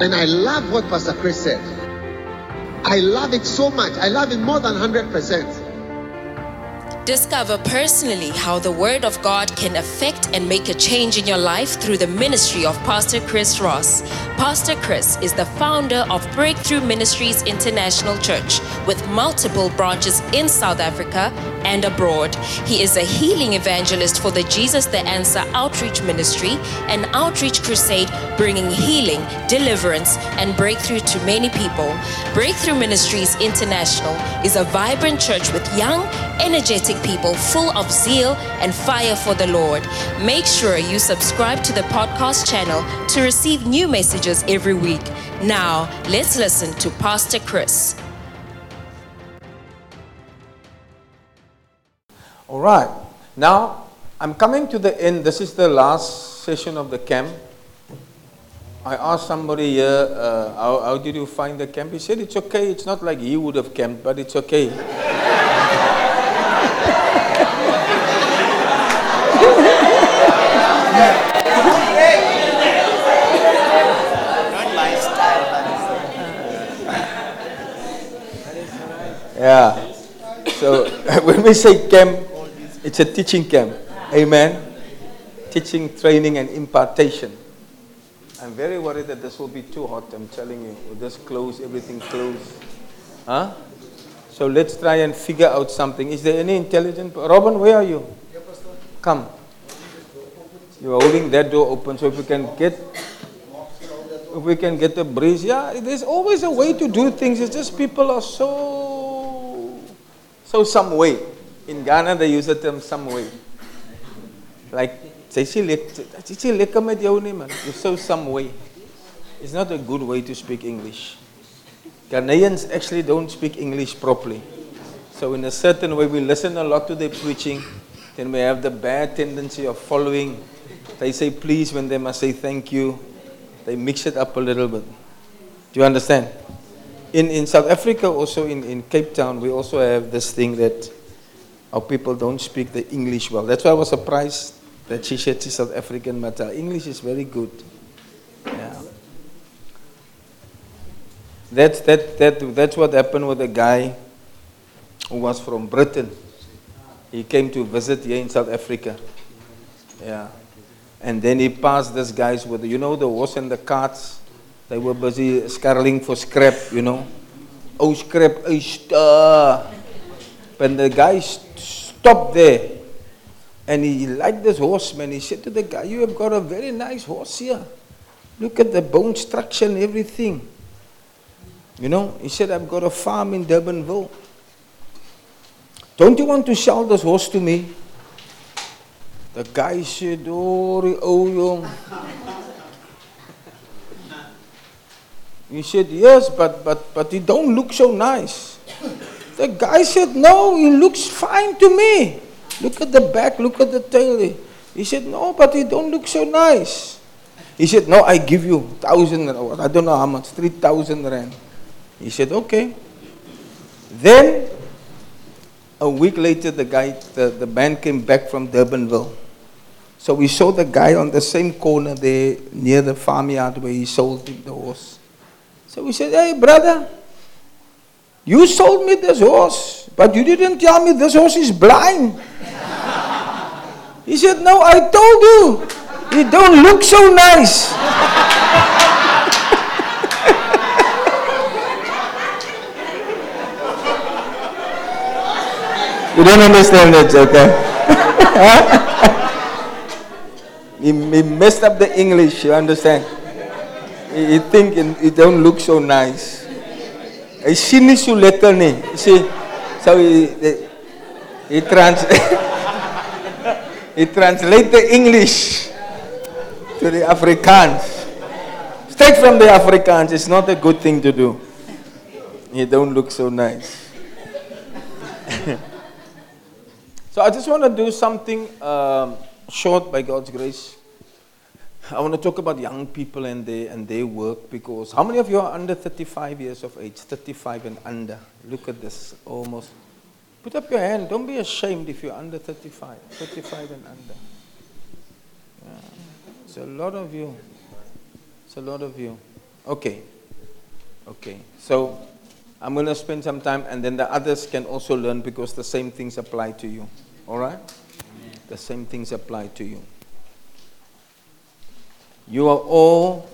And I love what Pastor Chris said. I love it so much. I love it more than 100%. Discover personally how the Word of God can affect and make a change in your life through the ministry of Pastor Chris Ross. Pastor Chris is the founder of Breakthrough Ministries International Church with multiple branches in South Africa and abroad. He is a healing evangelist for the Jesus the Answer Outreach Ministry, an outreach crusade bringing healing, deliverance, and breakthrough to many people. Breakthrough Ministries International is a vibrant church with young, energetic people full of zeal and fire for the Lord. Make sure you subscribe to the podcast channel to receive new messages every week. Now, let's listen to Pastor Chris. All right. Now, I'm coming to the end. This is the last session of the camp. I asked somebody here, uh, how, how did you find the camp? He said, it's okay. It's not like he would have camped, but it's okay. Yeah. So when we say camp, it's a teaching camp. Amen. Teaching, training, and impartation. I'm very worried that this will be too hot. I'm telling you. With this close, everything closed. Huh? So let's try and figure out something. Is there any intelligent? Robin, where are you? Come. You are holding that door open, so if we can get, if we can get a breeze, yeah. There's always a way to do things. It's just people are so, so some way. In Ghana, they use the term some way. Like. You're so some way. It's not a good way to speak English. Ghanaians actually don't speak English properly. So in a certain way, we listen a lot to their preaching. Then we have the bad tendency of following. They say please when they must say thank you. They mix it up a little bit. Do you understand? In, in South Africa, also in, in Cape Town, we also have this thing that our people don't speak the English well. That's why I was surprised that she said she's South African, but her English is very good. Yeah. That's, that, that, that's what happened with a guy who was from Britain. He came to visit here in South Africa. Yeah. And then he passed this guys with, you know, the horse and the carts. They were busy scarreling for scrap, you know. Oh, scrap, oh, stir. When the guy st- stopped there, and he liked this horseman, he said to the guy, You have got a very nice horse here. Look at the bone structure and everything. You know, he said, I've got a farm in Durbanville. Don't you want to sell this horse to me? The guy said, Oh, oh, young. He said, Yes, but, but, but he don't look so nice. The guy said, No, he looks fine to me. Look at the back, look at the tail. He said, No, but he don't look so nice. He said, No, I give you thousand, I don't know how much, three thousand rand. He said, Okay. Then a week later the guy the, the band came back from Durbanville. So we saw the guy on the same corner there near the farmyard where he sold the horse. So we said, Hey brother, you sold me this horse, but you didn't tell me this horse is blind. he said, No, I told you. He don't look so nice. you don't understand that, okay? he, he messed up the English, you understand? He think it don't look so nice. Sien nie so lekker nie. Hy so he he trans he translate the English to the Afrikaans. Straight from the Afrikaans, it's not a good thing to do. You don't look so nice. so I just want to do something um, short by God's grace. I want to talk about young people and their, and their work because how many of you are under 35 years of age? 35 and under. Look at this, almost. Put up your hand. Don't be ashamed if you're under 35. 35 and under. Yeah. It's a lot of you. It's a lot of you. Okay. Okay. So I'm going to spend some time and then the others can also learn because the same things apply to you. All right? The same things apply to you. You are all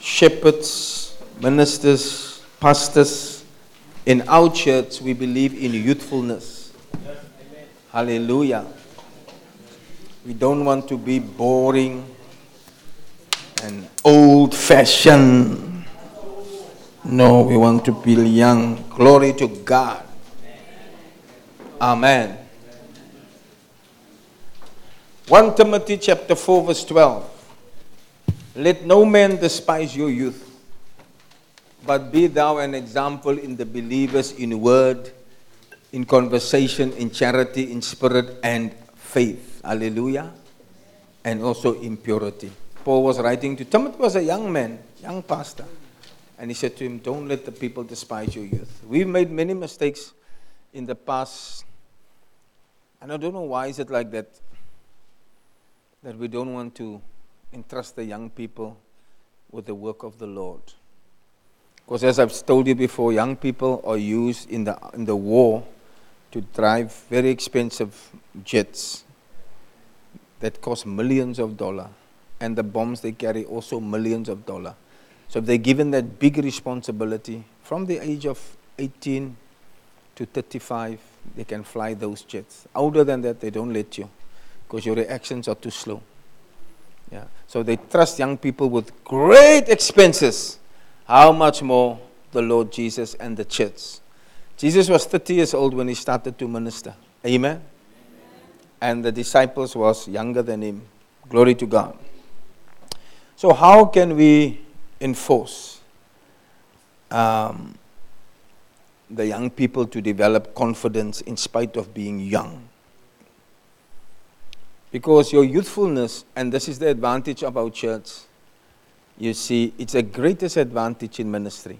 shepherds, ministers, pastors. In our church, we believe in youthfulness. Hallelujah. We don't want to be boring and old fashioned. No, we want to be young. Glory to God. Amen. 1 Timothy chapter 4 verse 12. Let no man despise your youth, but be thou an example in the believers in word, in conversation, in charity, in spirit, and faith. Hallelujah. And also in purity. Paul was writing to Timothy was a young man, young pastor. And he said to him, Don't let the people despise your youth. We've made many mistakes in the past. And I don't know why is it like that. That we don't want to entrust the young people with the work of the Lord. Because as I've told you before, young people are used in the, in the war to drive very expensive jets that cost millions of dollars. And the bombs they carry also millions of dollars. So if they're given that big responsibility from the age of 18 to 35, they can fly those jets. Older than that, they don't let you because your reactions are too slow. Yeah. So they trust young people with great expenses. How much more the Lord Jesus and the church? Jesus was 30 years old when he started to minister. Amen. And the disciples was younger than him. Glory to God. So how can we enforce um, the young people to develop confidence in spite of being young? Because your youthfulness, and this is the advantage of our church, you see, it's a greatest advantage in ministry.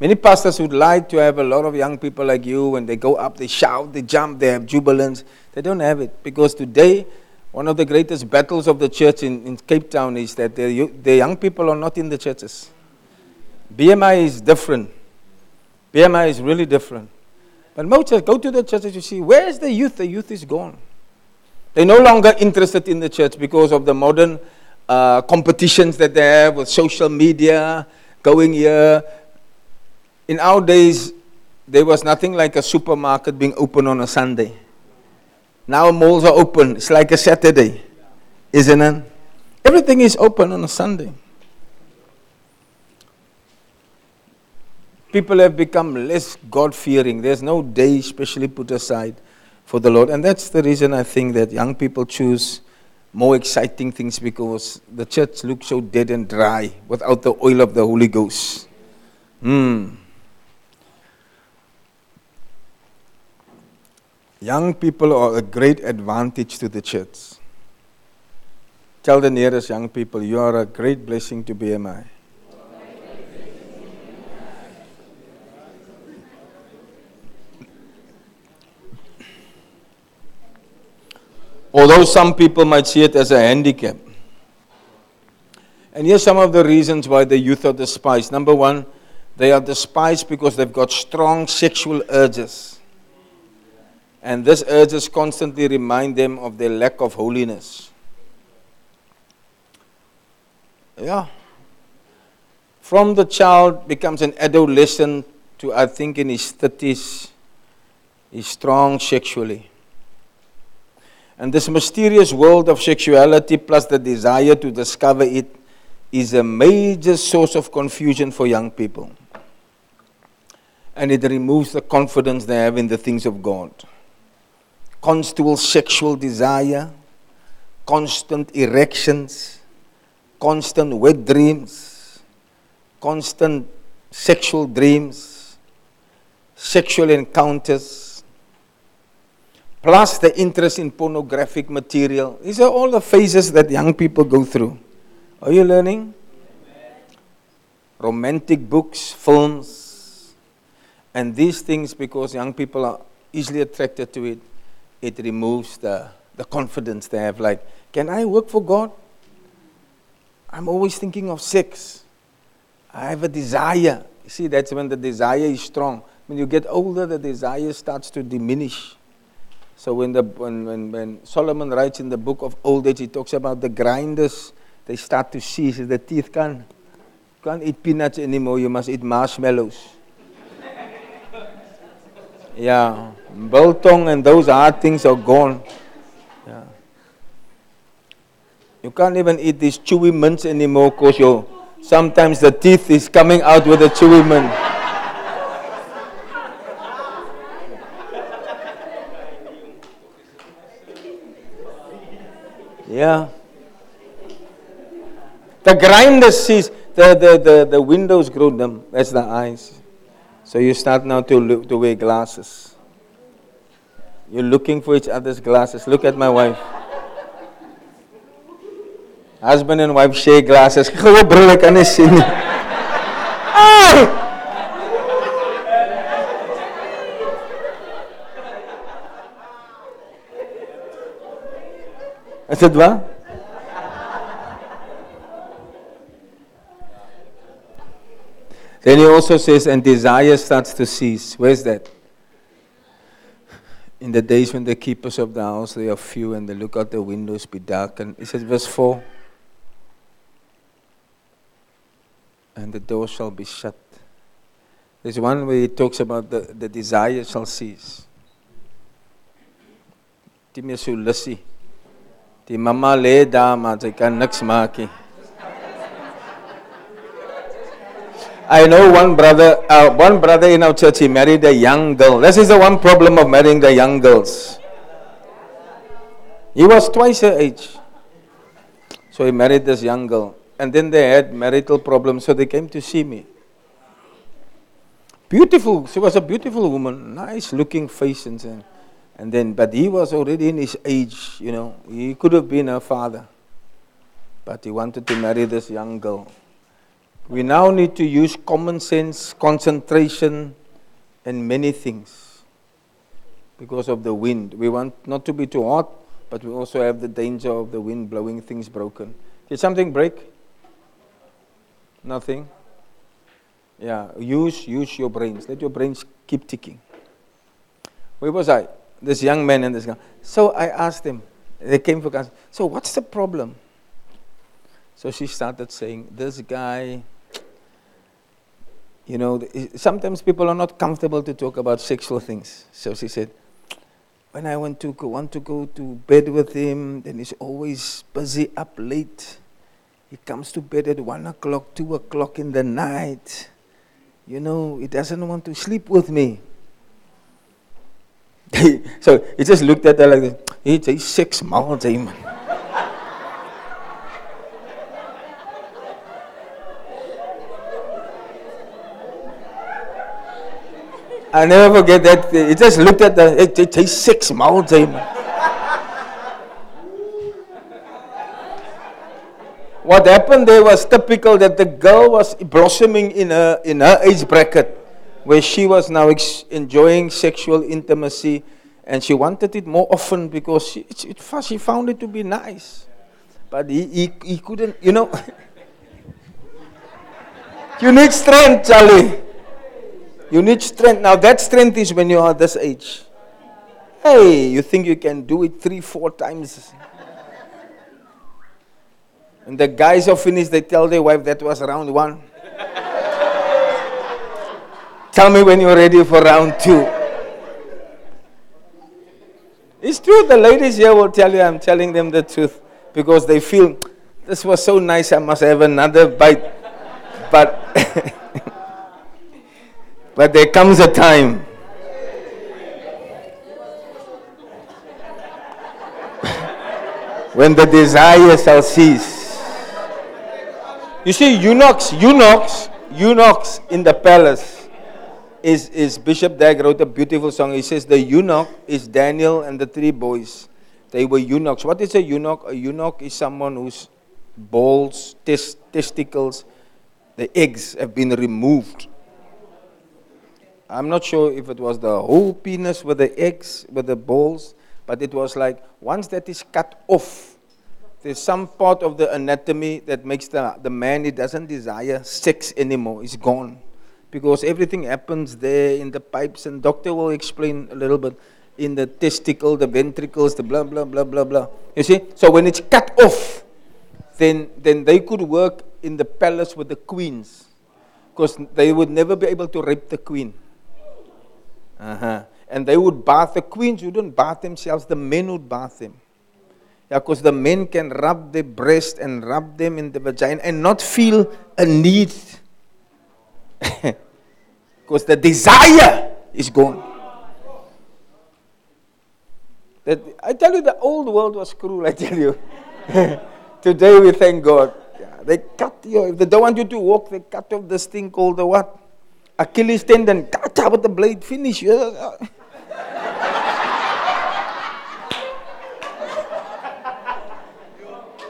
Many pastors would like to have a lot of young people like you. When they go up, they shout, they jump, they have jubilance. They don't have it because today, one of the greatest battles of the church in, in Cape Town is that the, the young people are not in the churches. BMI is different. BMI is really different. But most go to the churches, you see, where is the youth? The youth is gone. They're no longer interested in the church because of the modern uh, competitions that they have with social media, going here. In our days, there was nothing like a supermarket being open on a Sunday. Now malls are open. It's like a Saturday, isn't it? Everything is open on a Sunday. People have become less God fearing. There's no day specially put aside for the Lord. And that's the reason I think that young people choose more exciting things because the church looks so dead and dry without the oil of the Holy Ghost. Hmm. Young people are a great advantage to the church. Tell the nearest young people, you are a great blessing to BMI. Although some people might see it as a handicap. And here's some of the reasons why the youth are despised. Number one, they are despised because they've got strong sexual urges. And these urges constantly remind them of their lack of holiness. Yeah. From the child becomes an adolescent to, I think, in his 30s, he's strong sexually. And this mysterious world of sexuality, plus the desire to discover it, is a major source of confusion for young people. And it removes the confidence they have in the things of God. Constant sexual desire, constant erections, constant wet dreams, constant sexual dreams, sexual encounters plus the interest in pornographic material. These are all the phases that young people go through. Are you learning? Romantic books, films, and these things, because young people are easily attracted to it, it removes the, the confidence they have. Like, can I work for God? I'm always thinking of sex. I have a desire. You see, that's when the desire is strong. When you get older, the desire starts to diminish. So when, the, when, when, when Solomon writes in the book of old age, he talks about the grinders, they start to so the teeth can't, can't eat peanuts anymore, you must eat marshmallows. yeah, biltong and those hard things are gone. Yeah. You can't even eat these chewy mints anymore because sometimes the teeth is coming out with the chewy mint. Yeah. The grinder sees the, the, the, the windows grow dim. That's the eyes. So you start now to, look, to wear glasses. You're looking for each other's glasses. Look at my wife. Husband and wife share glasses. Dit waar? Then he also says, and desire starts to cease. Where's that? In the days when the keepers of the house they are few and they look out the windows be darkened. He says, verse 4 and the door shall be shut. There's one where he talks about the, the desire shall cease. So lussie. Die mamma lê daar maar sy kan niks nie. I know one brother, uh, one brother in our church, he married a young girl. This is the one problem of marrying the young girls. He was twice her age. So he married this young girl. And then they had marital problems, so they came to see me. Beautiful, she was a beautiful woman, nice looking face and. And then, but he was already in his age, you know, he could have been a father. But he wanted to marry this young girl. We now need to use common sense, concentration, and many things because of the wind. We want not to be too hot, but we also have the danger of the wind blowing things broken. Did something break? Nothing? Yeah, use, use your brains. Let your brains keep ticking. Where was I? This young man and this guy. So I asked him, they came for us. So what's the problem? So she started saying, this guy, you know, sometimes people are not comfortable to talk about sexual things. So she said, when I want to go, want to go to bed with him, then he's always busy up late. He comes to bed at one o'clock, two o'clock in the night. You know, he doesn't want to sleep with me. so he just looked at her like this. A six months, amen. I never forget that. He just looked at the, it, it, six months, amen. What happened there was typical that the girl was blossoming in her, in her age bracket, where she was now ex- enjoying sexual intimacy, and she wanted it more often because she, it, she found it to be nice. But he, he, he couldn't, you know. you need strength, Charlie. You need strength. Now, that strength is when you are this age. Hey, you think you can do it three, four times and the guys are finished, they tell their wife that was round one. Tell me when you're ready for round two. It's true, the ladies here will tell you I'm telling them the truth because they feel this was so nice, I must have another bite. But, but there comes a time when the desire shall cease. You see, eunuchs, eunuchs, eunuchs in the palace is, is Bishop Dag wrote a beautiful song. He says the eunuch is Daniel and the three boys. They were eunuchs. What is a eunuch? A eunuch is someone whose balls, tes- testicles, the eggs have been removed. I'm not sure if it was the whole penis with the eggs, with the balls, but it was like once that is cut off, there's some part of the anatomy that makes the, the man, he doesn't desire sex anymore. It's gone. Because everything happens there in the pipes, and doctor will explain a little bit in the testicle, the ventricles, the blah, blah, blah, blah, blah. You see? So when it's cut off, then, then they could work in the palace with the queens. Because they would never be able to rape the queen. Uh-huh. And they would bath. The queens wouldn't bath themselves, the men would bath them. Yeah, because the men can rub their breast and rub them in the vagina and not feel a need. Because the desire is gone. That, I tell you, the old world was cruel, I tell you. Today we thank God. Yeah, they cut you. If they don't want you to walk, they cut off this thing called the what? Achilles tendon. Cut out with the blade. Finish.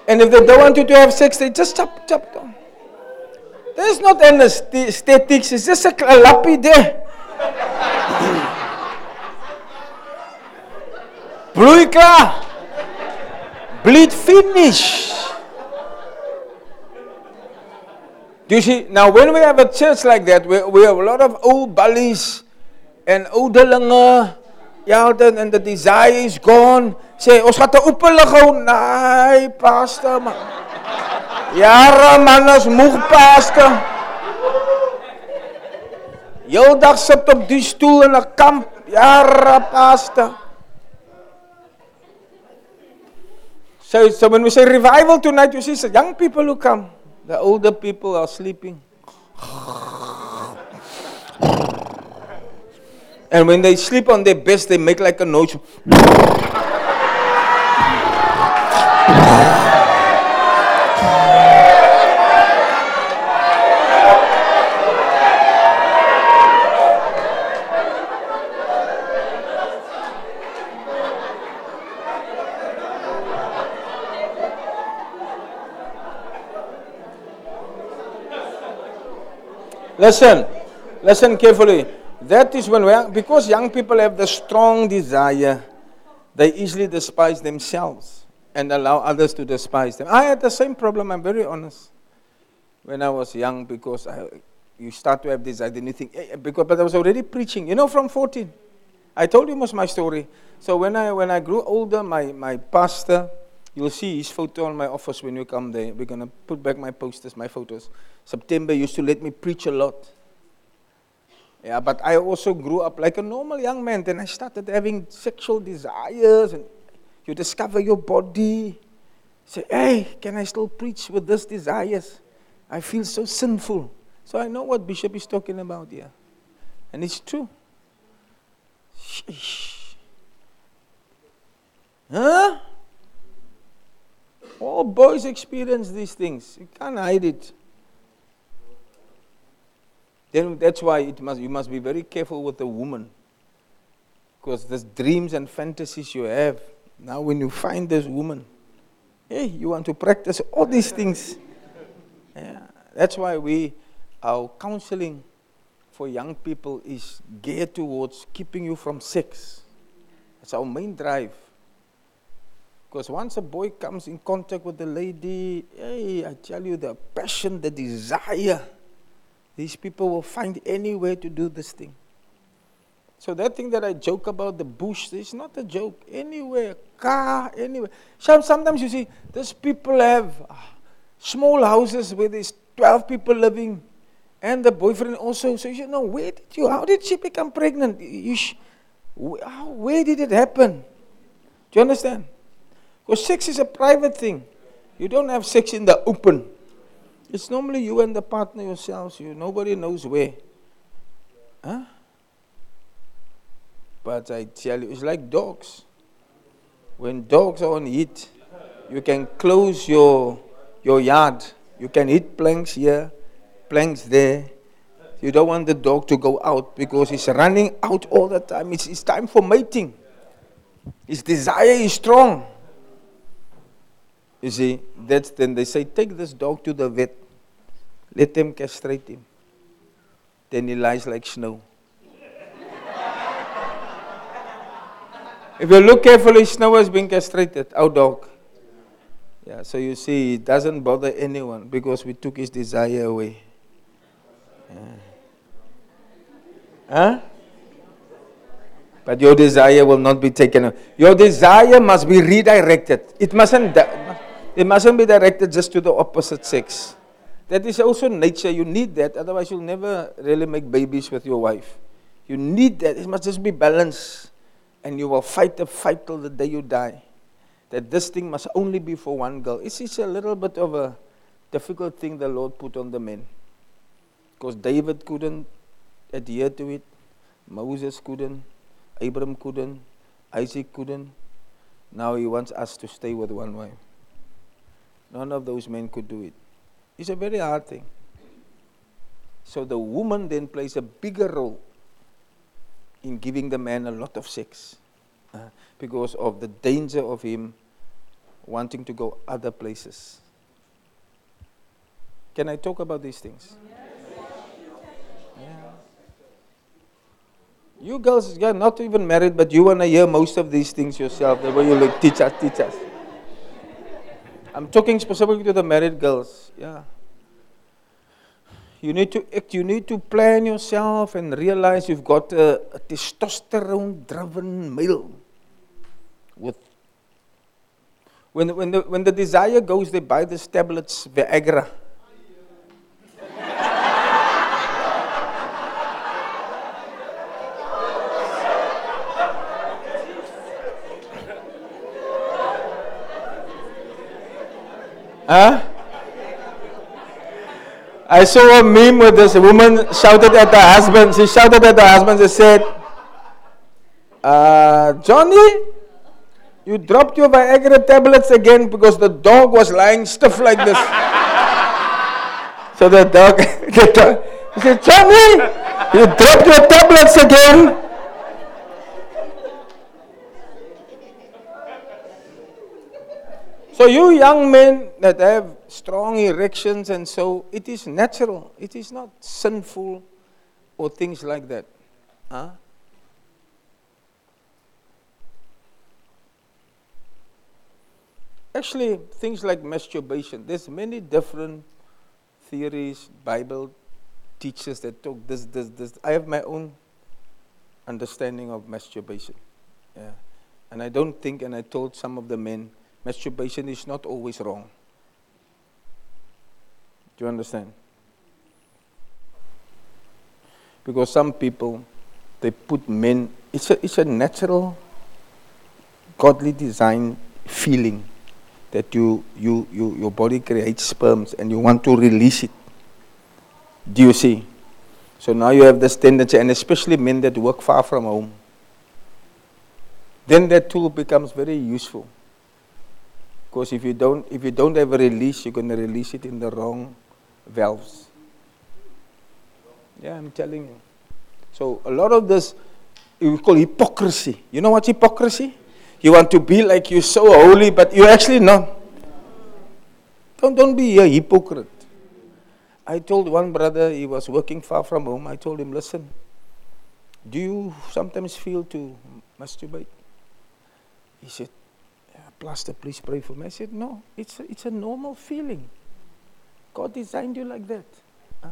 And if they don't want you to have sex, they just chop, chop down. There's not anesthetics, it's just a, a lappy there. Klaar. Bleed finish. Do you see? Now, when we have a church like that, we, we have a lot of old bullies and ouderlinge Ja, dan en the desire is gone. Say, ons gaan te oopelig hou. Nee, pastor man. Jare man as moeg pastor. Heeldag sit op die stoel in 'n kamp. Jare pastor. So, so when we say revival tonight, you see, so young people who come, the older people are sleeping. And when they sleep on their beds, they make like a noise. Listen, listen carefully. That is when we are, because young people have the strong desire, they easily despise themselves and allow others to despise them. I had the same problem, I'm very honest, when I was young because I, you start to have desire, then you think, eh, eh, because, but I was already preaching, you know, from 14. I told you most my story. So when I, when I grew older, my, my pastor, you'll see his photo in my office when you come there. We're going to put back my posters, my photos. September used to let me preach a lot. Yeah, but I also grew up like a normal young man. Then I started having sexual desires, and you discover your body. Say, hey, can I still preach with these desires? I feel so sinful. So I know what Bishop is talking about here. And it's true. Sheesh. Huh? All boys experience these things. You can't hide it. Then that's why it must, you must be very careful with a woman. Because there's dreams and fantasies you have. Now, when you find this woman, hey, you want to practice all these things. Yeah, that's why we, our counseling for young people is geared towards keeping you from sex. That's our main drive. Because once a boy comes in contact with a lady, hey, I tell you, the passion, the desire these people will find any way to do this thing. So that thing that I joke about the bush, it's not a joke. Anywhere, car, anywhere. Sometimes you see, these people have ah, small houses where there's 12 people living, and the boyfriend also. So you know, where did you? How did she become pregnant? Sh- where did it happen? Do you understand? Sex is a private thing. You don't have sex in the open. It's normally you and the partner yourselves. You nobody knows where. Huh? But I tell you, it's like dogs. When dogs are on heat, you can close your your yard. You can hit planks here, planks there. You don't want the dog to go out because he's running out all the time. It's, it's time for mating. His desire is strong. You see, that's then they say, take this dog to the vet. Let them castrate him. Then he lies like snow. if you look carefully, snow has been castrated, our dog. Yeah, so you see, it doesn't bother anyone because we took his desire away. Yeah. Huh? But your desire will not be taken away. Your desire must be redirected. It mustn't, it mustn't be directed just to the opposite sex. That is also nature. You need that, otherwise, you'll never really make babies with your wife. You need that. It must just be balanced. And you will fight the fight till the day you die. That this thing must only be for one girl. It's, it's a little bit of a difficult thing the Lord put on the men. Because David couldn't adhere to it, Moses couldn't, Abraham couldn't, Isaac couldn't. Now he wants us to stay with one wife. None of those men could do it. It's a very hard thing. So the woman then plays a bigger role in giving the man a lot of sex uh, because of the danger of him wanting to go other places. Can I talk about these things? Yeah. You girls, you're not even married, but you want to hear most of these things yourself. The way you like, teach us, teach us. I'm talking specifically to the married girls. Yeah. You need to act, you need to plan yourself and realize you've got a, a testosterone driven male with when, when, the, when the desire goes, they buy these tablets, Viagra. Huh? I saw a meme where this woman shouted at her husband. She shouted at her husband. She said, uh, Johnny, you dropped your Viagra tablets again because the dog was lying stiff like this. so the dog, the dog, he said, Johnny, you dropped your tablets again. So you young men that have strong erections and so it is natural. It is not sinful or things like that. Huh? Actually, things like masturbation, there's many different theories, Bible teachers that talk this, this, this. I have my own understanding of masturbation. Yeah. And I don't think, and I told some of the men, masturbation is not always wrong. Do you understand? Because some people, they put men, it's a, it's a natural, godly design feeling that you, you, you, your body creates sperms and you want to release it. Do you see? So now you have this tendency, and especially men that work far from home. Then that tool becomes very useful. Because if you don't, if you don't have a release, you're going to release it in the wrong valves. Yeah, I'm telling you. So a lot of this we call hypocrisy. You know what hypocrisy? You want to be like you're so holy, but you're actually not. Don't, don't be a hypocrite. I told one brother, he was working far from home, I told him, listen, do you sometimes feel to masturbate? He said, Pastor, please pray for me. I said, no, it's a, it's a normal feeling. God designed you like that. Uh,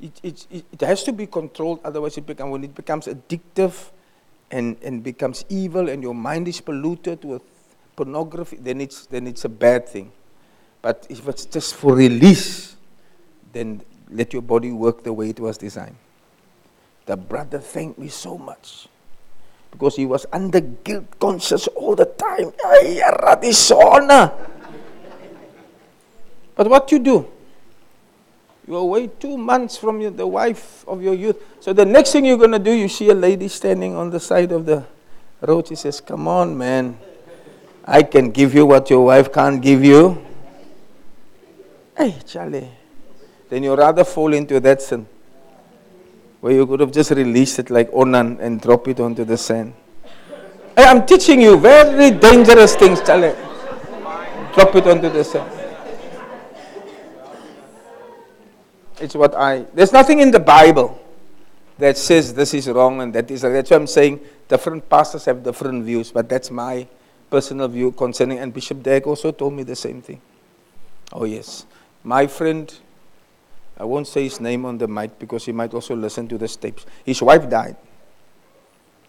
it, it, it, it, has to be controlled, otherwise it become, when it becomes addictive and, and becomes evil and your mind is polluted with pornography, then it's, then it's a bad thing. But if it's just for release, then let your body work the way it was designed. The brother thanked me so much because he was under guilt conscious all the time. But what you do? You away two months from your, the wife of your youth. So the next thing you're going to do, you see a lady standing on the side of the road. She says, Come on, man. I can give you what your wife can't give you. Hey, Charlie. Then you rather fall into that sin where you could have just released it like Onan and drop it onto the sand. Hey, I'm teaching you very dangerous things, Charlie. Drop it onto the sand. It's what I. There's nothing in the Bible that says this is wrong and that is. That's why I'm saying different pastors have different views, but that's my personal view concerning. And Bishop Dag also told me the same thing. Oh, yes. My friend, I won't say his name on the mic because he might also listen to the tapes. His wife died.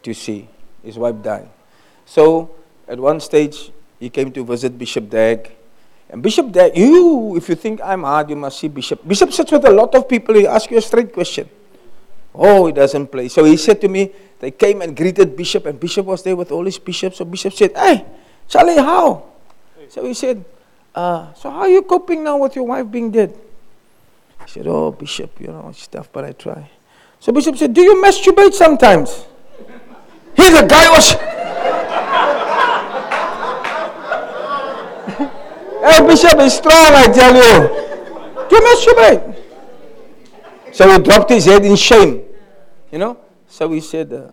You see? His wife died. So, at one stage, he came to visit Bishop Dag. And Bishop Dag, you, if you think I'm hard, you must see Bishop. Bishop sits with a lot of people. He asks you a straight question. Oh, he doesn't play. So he said to me, they came and greeted Bishop, and Bishop was there with all his bishops. So Bishop said, Hey, Charlie, how? So he said, uh, So how are you coping now with your wife being dead? He said, Oh, Bishop, you know, stuff, but I try. So Bishop said, Do you masturbate sometimes? He's a guy was. hey, Bishop is strong, I tell you. Do you masturbate? So he dropped his head in shame. You know? So he said, uh,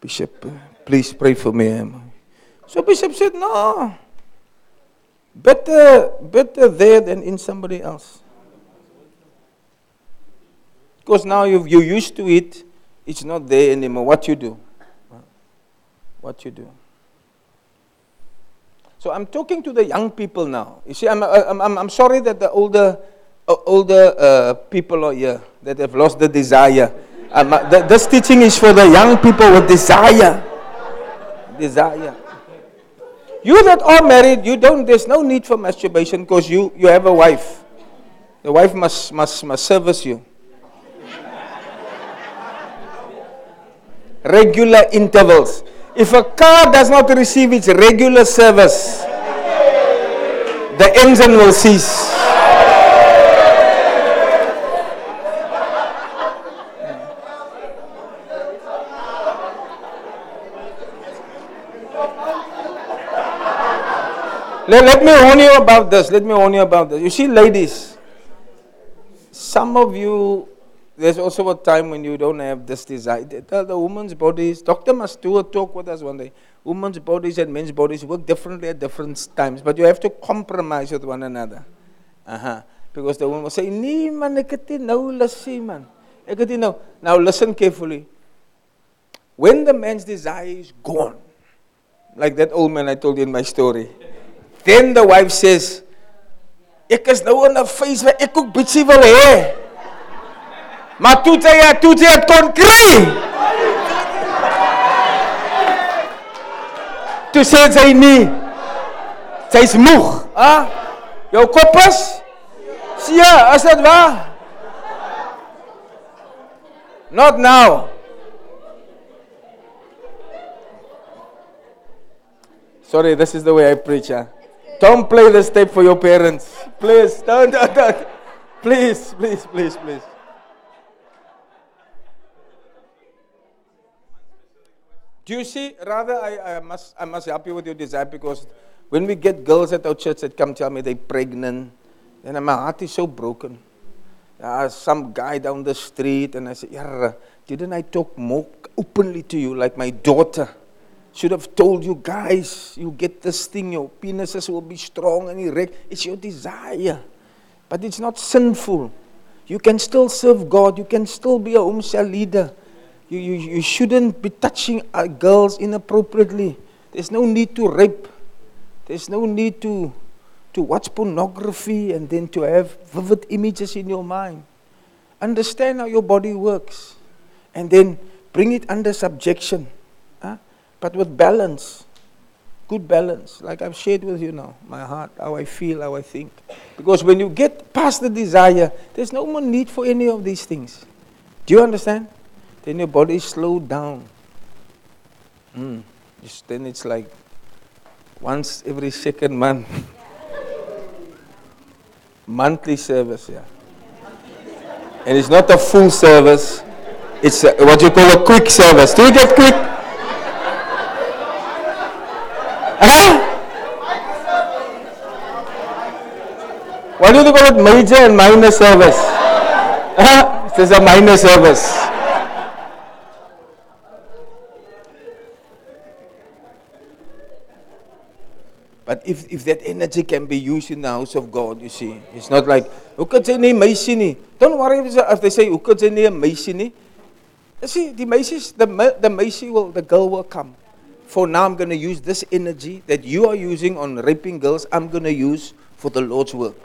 Bishop, uh, please pray for me. So Bishop said, No. Better, better there than in somebody else. Because now you you're used to it, it's not there anymore. What you do? What you do? So I'm talking to the young people now. You see, I'm, I'm, I'm, I'm sorry that the older older uh, people are here that have lost the desire. Um, the, this teaching is for the young people with desire. Desire. You that are married, you don't. There's no need for masturbation because you you have a wife. The wife must must must service you. Regular intervals. If a car does not receive its regular service, the engine will cease. Let, let me warn you about this. Let me warn you about this. You see, ladies, some of you, there's also a time when you don't have this desire. The, the woman's bodies, doctor must do a talk with us one day. Women's bodies and men's bodies work differently at different times, but you have to compromise with one another. Uh-huh. Because the woman will say, Nee man, ek het nou lusie man. Ek het. Now listen carefully. When the man's desire is gone, like that old man I told you in my story. Then the wife says, ek is nou in 'n phase waar ek ook bietjie wil hê. Maar toe jy toe jy het kon kry. Toe sê sy nie. Sy's moeg, ah? Jou kop is? Sien, is dit waar? Not now. Sorry, this is the way I preach. Huh? Don't play this tape for your parents. Please, don't, don't, don't. Please, please, please, please. Do you see? Rather, I, I, must, I must help you with your desire because when we get girls at our church that come tell me they're pregnant, then my heart is so broken. Uh, some guy down the street, and I say, Yeah, didn't I talk more openly to you like my daughter? Should have told you guys, you get this thing, your penises will be strong and erect. It's your desire. But it's not sinful. You can still serve God. You can still be a home leader. You, you, you shouldn't be touching girls inappropriately. There's no need to rape. There's no need to, to watch pornography and then to have vivid images in your mind. Understand how your body works and then bring it under subjection but with balance. Good balance, like I've shared with you now, my heart, how I feel, how I think. Because when you get past the desire, there's no more need for any of these things. Do you understand? Then your body slows down. Mm. Just, then it's like once every second month. Monthly service, yeah. And it's not a full service, it's a, what you call a quick service. Do you get quick? What do you call it? Major and minor service. This is a minor service. But if, if that energy can be used in the house of God, you see, it's not like, meisie nie? Don't worry if they say, meisie nie? You see, the the, the will, the girl will come. For now, I'm going to use this energy that you are using on raping girls, I'm going to use for the Lord's work.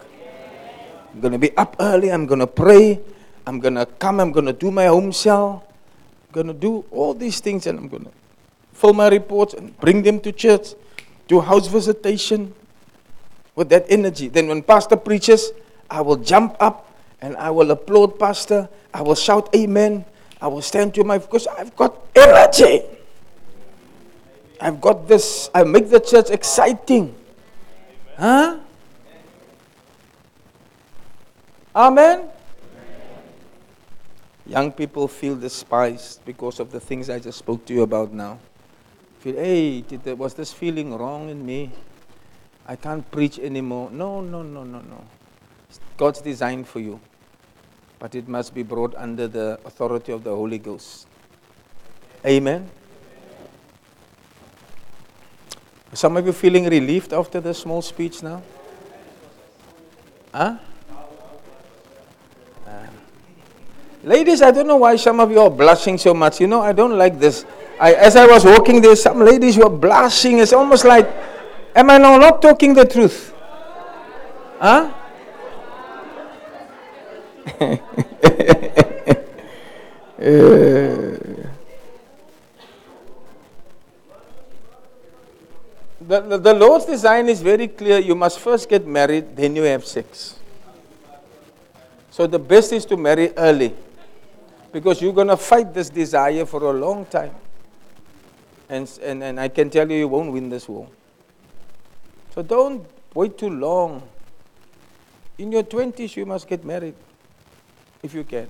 I'm going to be up early, I'm going to pray, I'm going to come, I'm going to do my home cell, I'm going to do all these things, and I'm going to fill my reports and bring them to church, do house visitation with that energy. Then, when Pastor preaches, I will jump up and I will applaud Pastor, I will shout Amen, I will stand to my because I've got energy. I've got this, I make the church exciting. Huh? Amen. Young people feel despised because of the things I just spoke to you about now. Feel, hey, there, was this feeling wrong in me? I can't preach anymore. No, no, no, no, no. God's design for you. But it must be brought under the authority of the Holy Ghost. Amen. Some of you feeling relieved after the small speech now? Huh? Uh, ladies, I don't know why some of you are blushing so much. You know, I don't like this. I, as I was walking there, some ladies were blushing. It's almost like, am I now not talking the truth? Huh? uh, the, the, Lord's design is very clear. You must first get married, then you have sex. So the best is to marry early because you're going to fight this desire for a long time. And, and, and I can tell you, you won't win this war. So don't wait too long. In your 20s, you must get married if you can.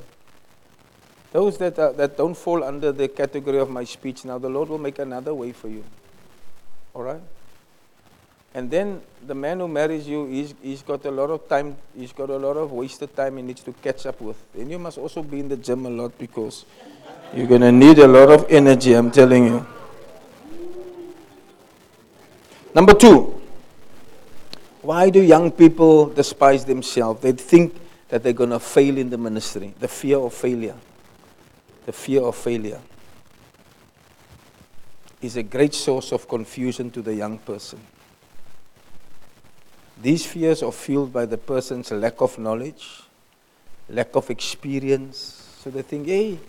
Those that, are, that don't fall under the category of my speech now, the Lord will make another way for you. All right? And then the man who marries you, he's, he's got a lot of time, he's got a lot of wasted time he needs to catch up with. And you must also be in the gym a lot because you're going to need a lot of energy, I'm telling you. Number two, why do young people despise themselves? They think that they're going to fail in the ministry. The fear of failure. The fear of failure is a great source of confusion to the young person. These fears are fueled by the person's lack of knowledge, lack of experience. So they think, hey,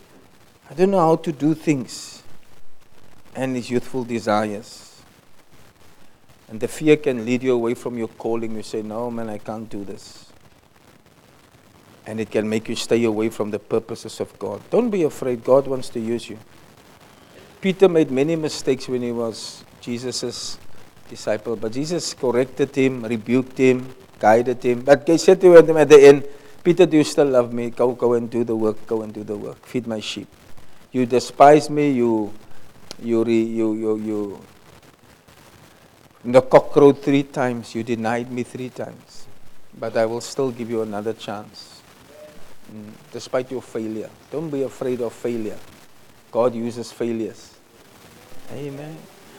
I don't know how to do things, and his youthful desires. And the fear can lead you away from your calling. You say, no, man, I can't do this. And it can make you stay away from the purposes of God. Don't be afraid. God wants to use you. Peter made many mistakes when he was Jesus' disciple. But Jesus corrected him, rebuked him, guided him. But he said to him at the end, Peter, do you still love me? Go, go and do the work. Go and do the work. Feed my sheep. You despise me. You, you, re, you, you, you. The cock crowed three times. You denied me three times. But I will still give you another chance. Mm, despite your failure. Don't be afraid of failure. God uses failures. Amen.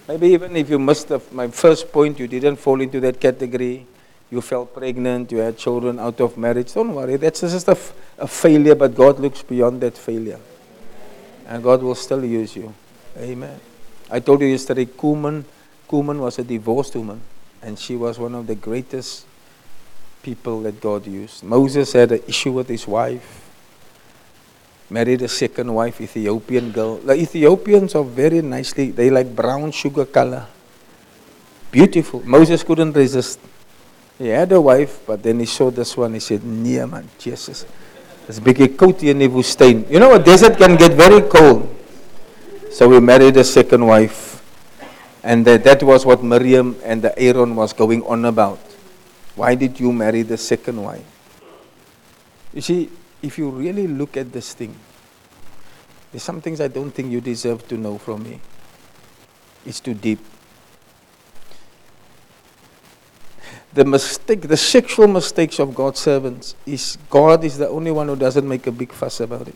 Maybe even if you missed the, my first point, you didn't fall into that category. You fell pregnant, you had children out of marriage. Don't worry, that's just a, a failure, but God looks beyond that failure. And God will still use you. Amen. I told you yesterday, Kuhlman, Kuhlman was a divorced woman, and she was one of the greatest people that God used. Moses had an issue with his wife married a second wife, Ethiopian girl. The Ethiopians are very nicely, they like brown sugar color. Beautiful. Moses couldn't resist. He had a wife, but then he saw this one. He said, Nee, man, Jesus. It's big coat in the woestijn. You know, a desert can get very cold. So we married a second wife. And that, that was what Miriam and the Aaron was going on about. Why did you marry the second wife? You see, if you really look at this thing, there's some things I don't think you deserve to know from me. It's too deep. The mistake, the sexual mistakes of God's servants is God is the only one who doesn't make a big fuss about it.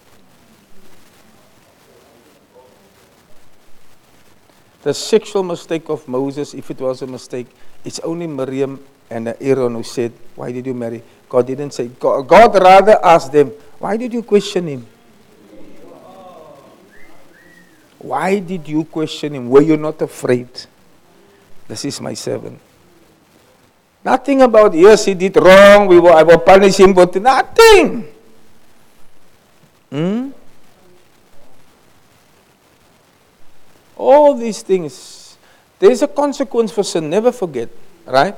The sexual mistake of Moses, if it was a mistake, it's only Miriam and Aaron who said, Why did you marry? God didn't say, God, God rather asked them, Why did you question him? Why did you question him? Were you not afraid? This is my servant. Nothing about, yes, he did wrong, we will, I will punish him, but nothing. Hmm? All these things. There's a consequence for sin, never forget, right?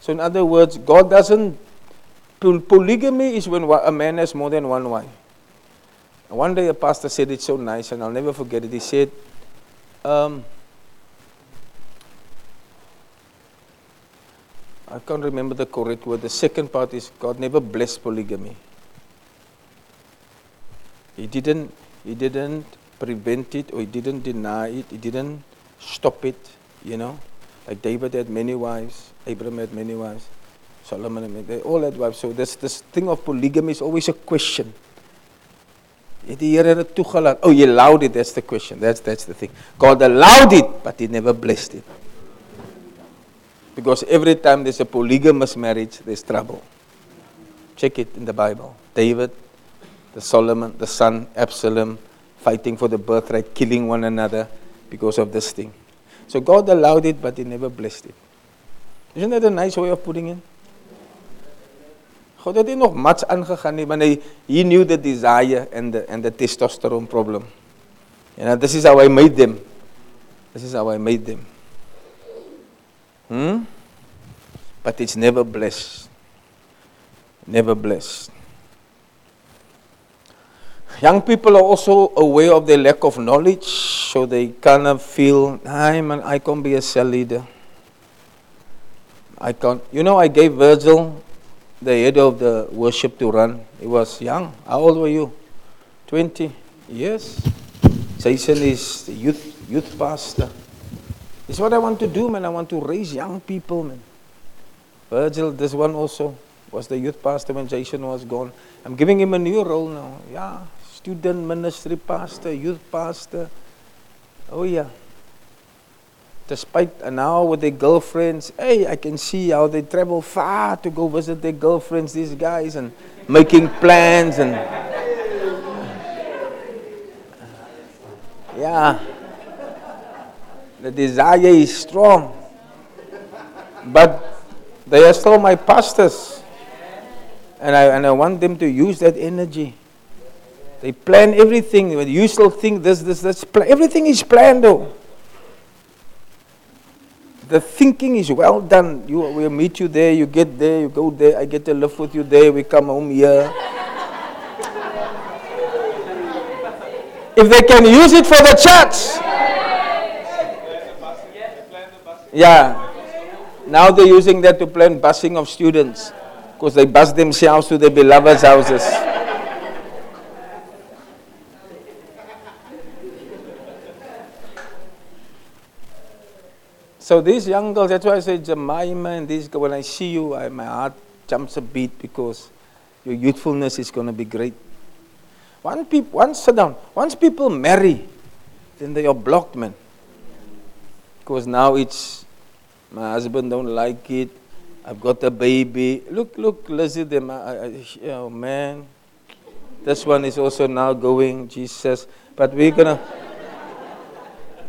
So, in other words, God doesn't. Polygamy is when a man has more than one wife. One day a pastor said it so nice, and I'll never forget it. He said, um, I can't remember the correct word. The second part is God never blessed polygamy. He didn't, he didn't prevent it or he didn't deny it. He didn't stop it, you know. Like David had many wives, Abraham had many wives, Solomon, they all had wives. So this, this thing of polygamy is always a question. Oh, you allowed it, that's the question. That's that's the thing. God allowed it, but he never blessed it. Because every time there's a polygamous marriage, there's trouble. Check it in the Bible. David, the Solomon, the son Absalom fighting for the birthright, killing one another because of this thing. So God allowed it, but he never blessed it. Isn't that a nice way of putting it? God het nie nog much aangegaan nie, maar hy he knew the desire and the and the testosterone problem. Know, this is how I made them. This is how I made them. Hmm? But it's never blessed. Never blessed. Young people are also aware of their lack of knowledge, so they kind of feel, I man, I can't be a cell leader. I can't. You know, I gave Virgil the head of the worship to run. He was young. How old were you? 20 years. Jason is the youth, youth pastor. It's what I want to do, man. I want to raise young people, man. Virgil, this one also was the youth pastor when Jason was gone. I'm giving him a new role now. Yeah, student ministry pastor, youth pastor. Oh, yeah despite and now with their girlfriends, hey, I can see how they travel far to go visit their girlfriends, these guys, and making plans and yeah. The desire is strong. But they are still my pastors. And I, and I want them to use that energy. They plan everything. You still think this, this, this. Everything is planned though the thinking is well done. You, we'll meet you there, you get there, you go there, I get to live with you there, we come home here. if they can use it for the church. Yeah. Now they're using that to plan busing of students because they bus themselves to their beloveds' houses. So these young girls, that's why I say Jemima and these when I see you, I, my heart jumps a beat because your youthfulness is going to be great. Once, people, once sit down, once people marry, then they are blocked, man. Because now it's, my husband don't like it, I've got a baby. Look, look, Lizzie, them, I, uh, I, uh, oh man. This one is also now going, Jesus. But we're going to...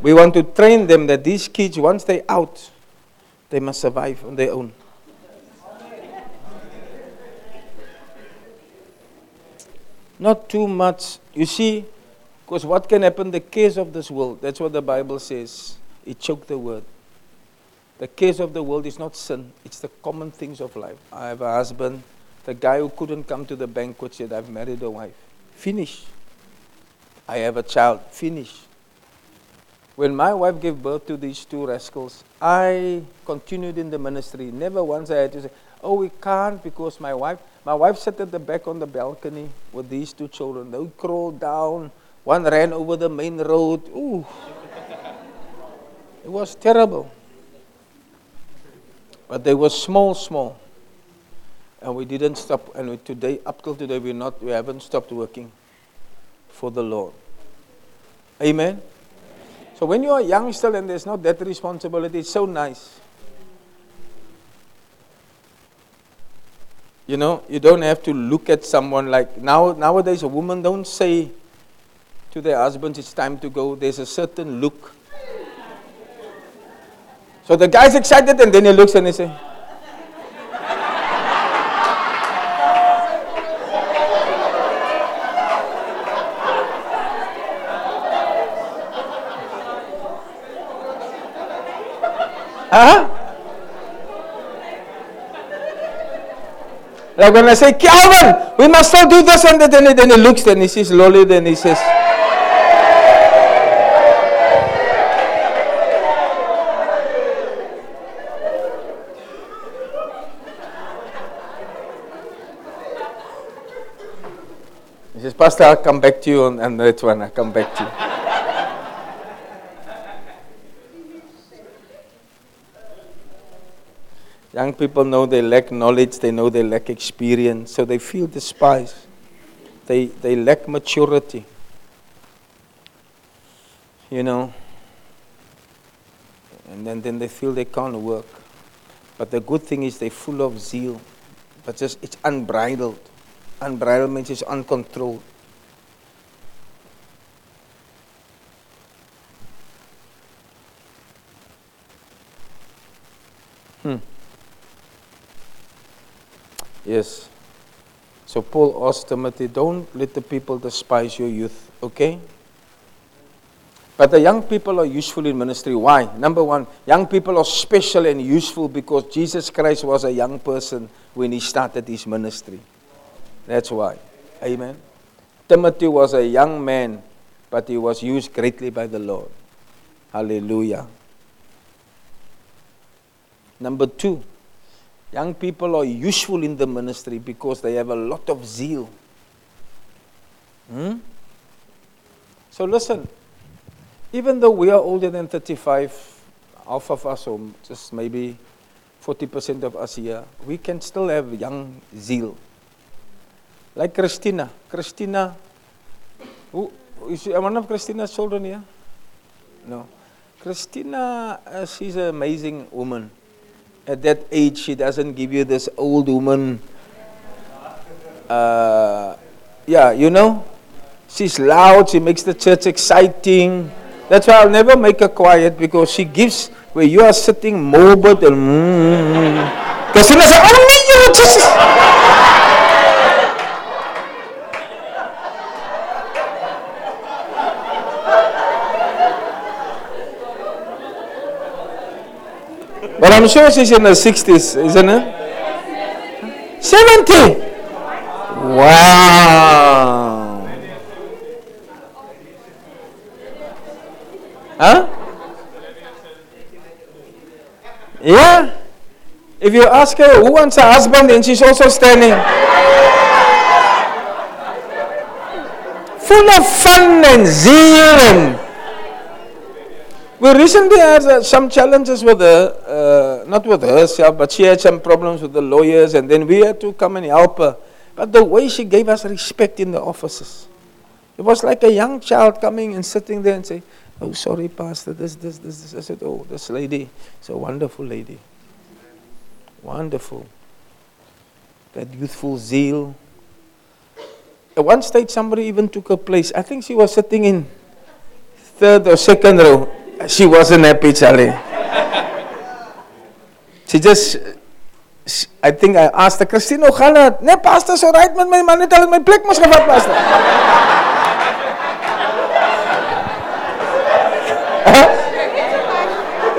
We want to train them that these kids, once they're out, they must survive on their own. Not too much. You see, because what can happen? The case of this world, that's what the Bible says. It choked the word. The case of the world is not sin, it's the common things of life. I have a husband. The guy who couldn't come to the banquet said, I've married a wife. Finish. I have a child. Finish. When my wife gave birth to these two rascals, I continued in the ministry. Never once I had to say, Oh, we can't because my wife, my wife sat at the back on the balcony with these two children. They crawled down. One ran over the main road. Ooh. it was terrible. But they were small, small. And we didn't stop. And we, today, up till today, we're not, we haven't stopped working for the Lord. Amen. So when you are young still and there's not that responsibility, it's so nice. You know, you don't have to look at someone like now nowadays a woman don't say to their husbands, it's time to go, there's a certain look. So the guy's excited and then he looks and he says, Huh? Like when I say, Calvin, we must not do this and that, then, then he looks, and he sees Lolly, then he says, He says, Pastor, I'll come back to you on, on that one. I'll come back to you. Young people know they lack knowledge, they know they lack experience, so they feel despised. They, they lack maturity. You know? And then, then they feel they can't work. But the good thing is they're full of zeal, but just it's unbridled. Unbridled means it's uncontrolled. Hmm. Yes. So Paul asked Timothy, don't let the people despise your youth, okay? But the young people are useful in ministry. Why? Number one, young people are special and useful because Jesus Christ was a young person when he started his ministry. That's why. Amen. Timothy was a young man, but he was used greatly by the Lord. Hallelujah. Number two, young people are useful in the ministry because they have a lot of zeal. Hmm? So listen, even though we are older than 35, half of us, or just maybe 40% of us here, we can still have young zeal. Like Christina. Christina, who, is one of Christina's children here? No. Christina, uh, she's an amazing woman. At that age, she doesn't give you this old woman. Uh, yeah, you know? She's loud, she makes the church exciting. That's why I'll never make her quiet because she gives where you are sitting morbid and. Mm, Christina says, Oh, you Jesus. But I'm sure she's in her 60s, isn't it? 70! Wow! Huh? Yeah? If you ask her who wants a husband, and she's also standing. Full of fun and zeal and we recently had uh, some challenges with her, uh, not with herself, but she had some problems with the lawyers, and then we had to come and help her. But the way she gave us respect in the offices, it was like a young child coming and sitting there and saying, Oh, sorry, Pastor, this, this, this, this. I said, Oh, this lady is a wonderful lady. Wonderful. That youthful zeal. At one stage, somebody even took her place. I think she was sitting in third or second row. She wasn't happy, Charlie. She just, she, I think I asked her, Christine, hoe gaan? Nee, pastor, so right met my man, net al my plek moes gevat, pastor.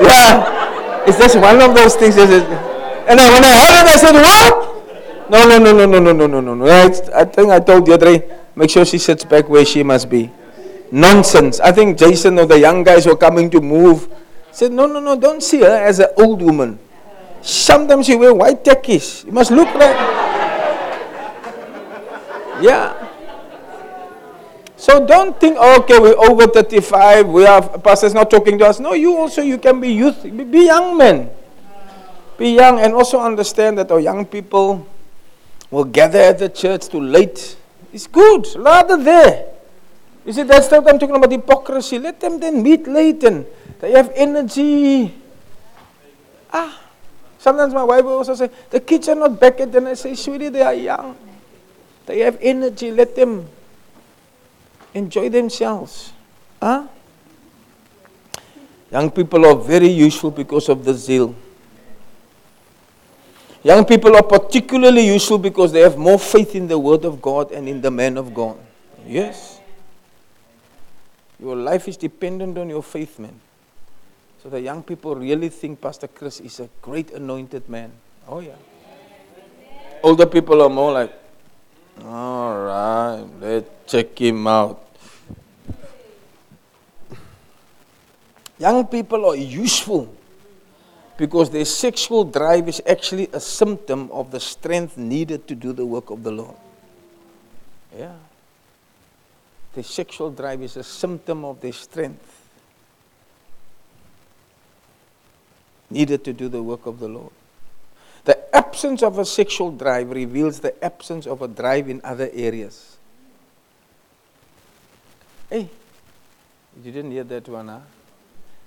yeah, it's just one of those things. And then when I heard it, I said, what? No, no, no, no, no, no, no, no, no. I, I think I told Deirdre, make sure she sits back where she must be. Nonsense. I think Jason or the young guys were coming to move. Said, no, no, no, don't see her as an old woman. Sometimes she wear white tackies. You must look like. Yeah. So don't think, oh, okay, we're over 35, we are, pastor's not talking to us. No, you also, you can be youth, be young men. Be young and also understand that our young people will gather at the church too late. It's good, rather there. You see, that's what I'm talking about hypocrisy. Let them then meet late and they have energy. Ah, sometimes my wife will also say, the kids are not back yet. Then I say, sweetie, they are young. They have energy. Let them enjoy themselves. Huh? Young people are very useful because of the zeal. Young people are particularly useful because they have more faith in the Word of God and in the man of God. Yes. Your life is dependent on your faith, man. So the young people really think Pastor Chris is a great anointed man. Oh, yeah. Older people are more like, all right, let's check him out. Young people are useful because their sexual drive is actually a symptom of the strength needed to do the work of the Lord. Yeah. The sexual drive is a symptom of their strength needed to do the work of the Lord. The absence of a sexual drive reveals the absence of a drive in other areas. Hey, you didn't hear that one, huh?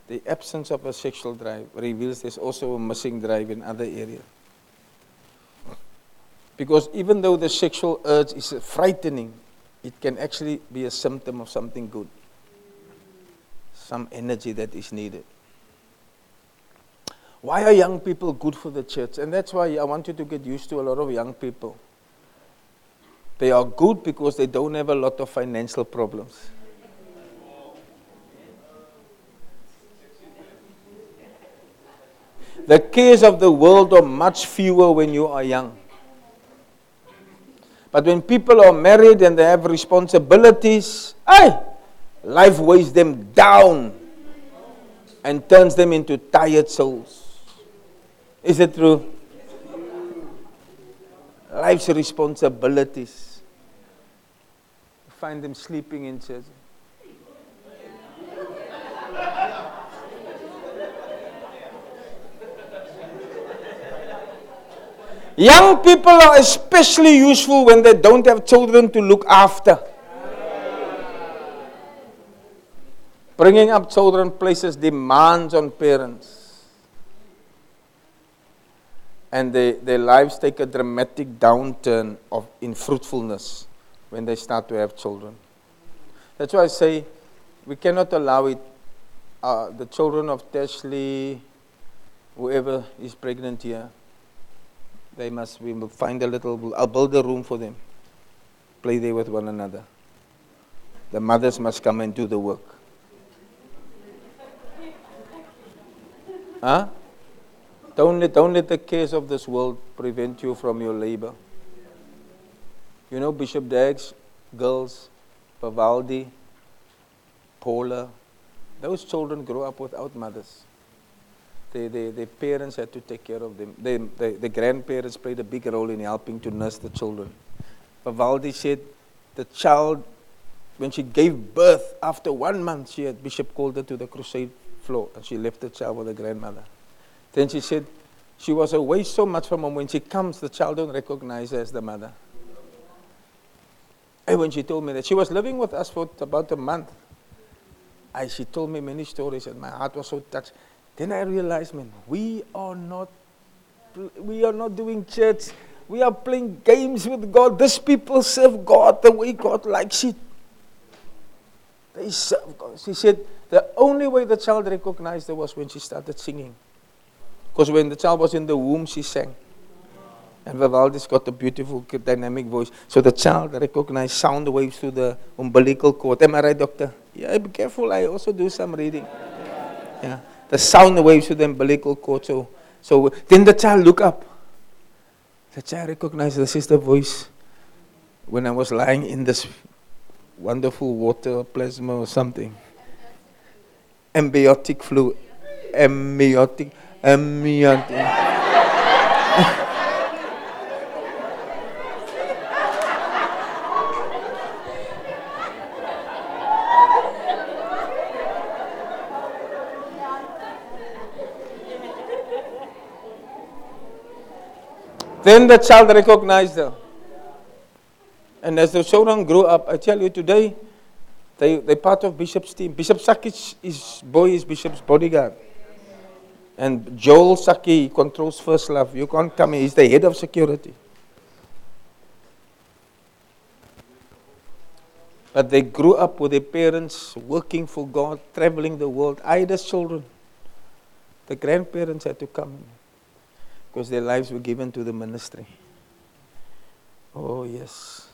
the absence of a sexual drive reveals there's also a missing drive in other areas. Because even though the sexual urge is frightening, it can actually be a symptom of something good, some energy that is needed. Why are young people good for the church? And that's why I want you to get used to a lot of young people. They are good because they don't have a lot of financial problems. The cares of the world are much fewer when you are young. But when people are married and they have responsibilities, hey, life weighs them down and turns them into tired souls. Is it true? Life's responsibilities. find them sleeping in church. Young people are especially useful when they don't have children to look after. Bringing up children places demands on parents. And they, their lives take a dramatic downturn of, in fruitfulness when they start to have children. That's why I say we cannot allow it. Uh, the children of Tashley, whoever is pregnant here, they must, we find a little, I'll build a room for them. Play there with one another. The mothers must come and do the work. Huh? Don't let, don't let the cares of this world prevent you from your labor. You know, Bishop Daggs, girls, Pavaldi, Paula, those children grow up without mothers. Their, their, their parents had to take care of them. They, the grandparents played a big role in helping to nurse the children. Vivaldi said the child, when she gave birth, after one month, she had, Bishop called her to the crusade floor and she left the child with the grandmother. Then she said she was away so much from home. When she comes, the child don't recognize her as the mother. And when she told me that she was living with us for about a month, I, she told me many stories and my heart was so touched. Then I realized, man, we are not we are not doing church. We are playing games with God. These people serve God the way God likes it. They serve God. She said the only way the child recognized her was when she started singing. Because when the child was in the womb, she sang. And Vivaldi's got a beautiful dynamic voice. So the child recognized sound waves through the umbilical cord. Am I right, doctor? Yeah, be careful. I also do some reading. Yeah the sound waves to the umbilical cord. So, so then the child look up. The child recognized the sister voice when I was lying in this wonderful water plasma or something. Embiotic fluid. Amniotic. Amniotic. Then the child recognized her. And as the children grew up, I tell you today, they, they're part of Bishop's team. Bishop Saki's is, boy is Bishop's bodyguard. And Joel Saki controls First Love. You can't come in. He's the head of security. But they grew up with their parents working for God, traveling the world. I had children. The grandparents had to come because their lives were given to the ministry. Oh, yes.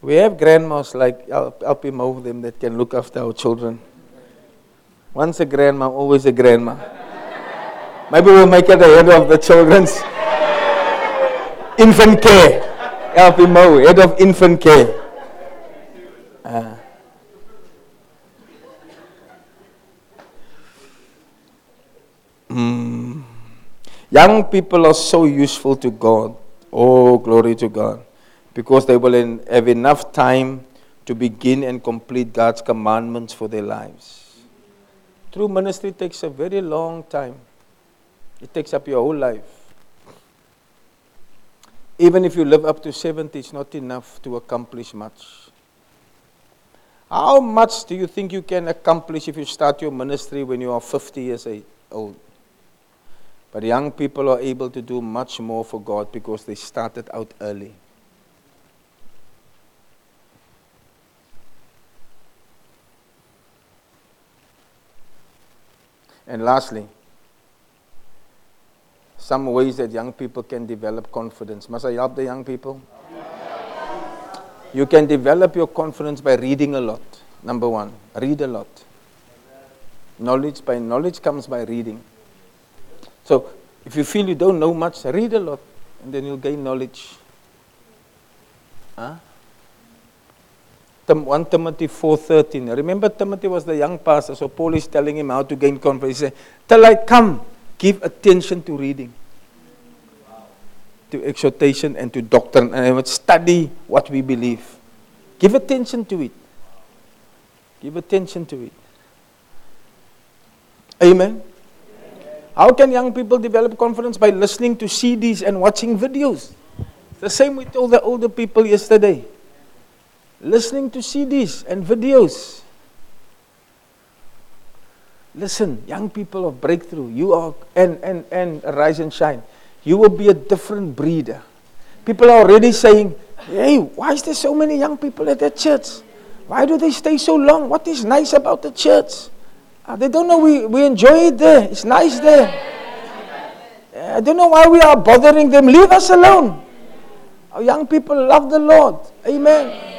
We have grandmas like Alpi them that can look after our children. Once a grandma, always a grandma. Maybe we'll make her the head of the children's infant care. Alpi head of infant care. Uh, mm, young people are so useful to God. Oh, glory to God. Because they will have enough time to begin and complete God's commandments for their lives. True ministry takes a very long time, it takes up your whole life. Even if you live up to 70, it's not enough to accomplish much. How much do you think you can accomplish if you start your ministry when you are 50 years old? But young people are able to do much more for God because they started out early. And lastly, some ways that young people can develop confidence. Must I help the young people? You can develop your confidence by reading a lot. Number one, read a lot. Knowledge by knowledge comes by reading. So if you feel you don't know much, read a lot, and then you'll gain knowledge. Huh? 1 Timothy 4.13. Remember Timothy was the young pastor, so Paul is telling him how to gain confidence. He said, till I come, give attention to reading to exhortation and to doctrine, and I would study what we believe. Give attention to it. Give attention to it. Amen. How can young people develop confidence? By listening to CDs and watching videos. The same we told the older people yesterday. Listening to CDs and videos. Listen, young people of breakthrough, you are, and, and, and rise and shine you will be a different breeder. People are already saying, hey, why is there so many young people at that church? Why do they stay so long? What is nice about the church? Uh, they don't know we, we enjoy it there. It's nice there. I don't know why we are bothering them. Leave us alone. Our young people love the Lord. Amen.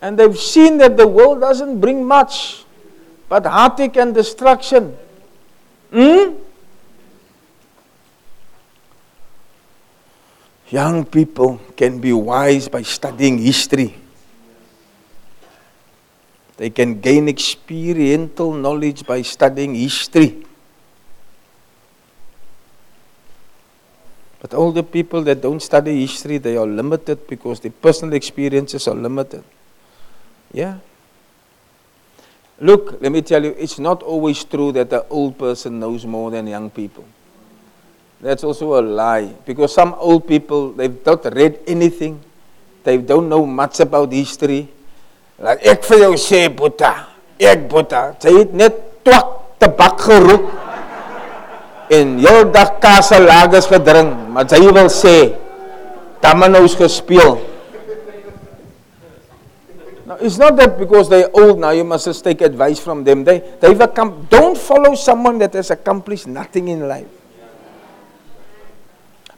And they've seen that the world doesn't bring much but heartache and destruction. Hmm? Young people can be wise by studying history. They can gain experiential knowledge by studying history. But older people that don't study history, they are limited because their personal experiences are limited. Yeah? Look, let me tell you, it's not always true that the old person knows more than young people. That's also a lie. Because some old people, they've not read anything. They don't know much about history. Like, ek vir jou sê, Boeta, ek Boeta, sy het net twak tabak geroep en heel dag kaselagers gedrink, maar sy wil sê, Tamano's gespeel. Now, it's not that because they're old now, you must just take advice from them. They, they've come, don't follow someone that has accomplished nothing in life.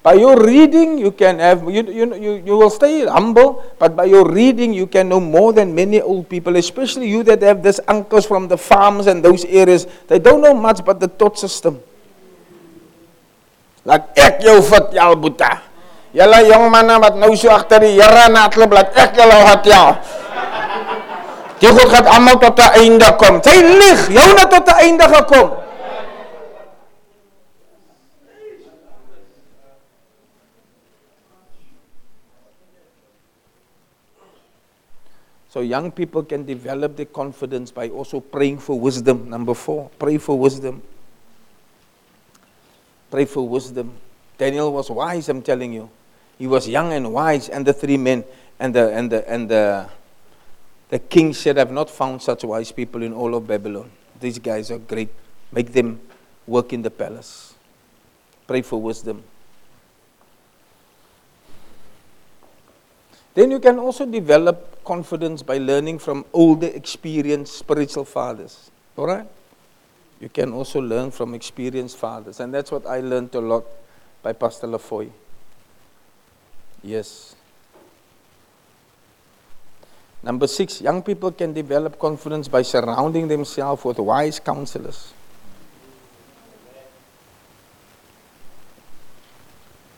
By your reading, you can have, you, you, you, you will stay humble, but by your reading, you can know more than many old people, especially you that have these uncles from the farms and those areas. They don't know much but the thought system. Laat ek jou vertel, Boeta. Julle jong manne wat nou so agter die Here natlop, laat ek julle vertel. Die God gaan almal tot 'n einde kom. Sy lig, jou net tot 'n einde gekom. So young people can develop their confidence by also praying for wisdom. Number four, pray for wisdom. Pray for wisdom. Daniel was wise, I'm telling you. He was young and wise, and the three men and the and the and the the king said, I've not found such wise people in all of Babylon. These guys are great. Make them work in the palace. Pray for wisdom. Then you can also develop confidence by learning from older, experienced spiritual fathers. All right? You can also learn from experienced fathers. And that's what I learned a lot by Pastor Lafoy. Yes. Number six, young people can develop confidence by surrounding themselves with wise counselors.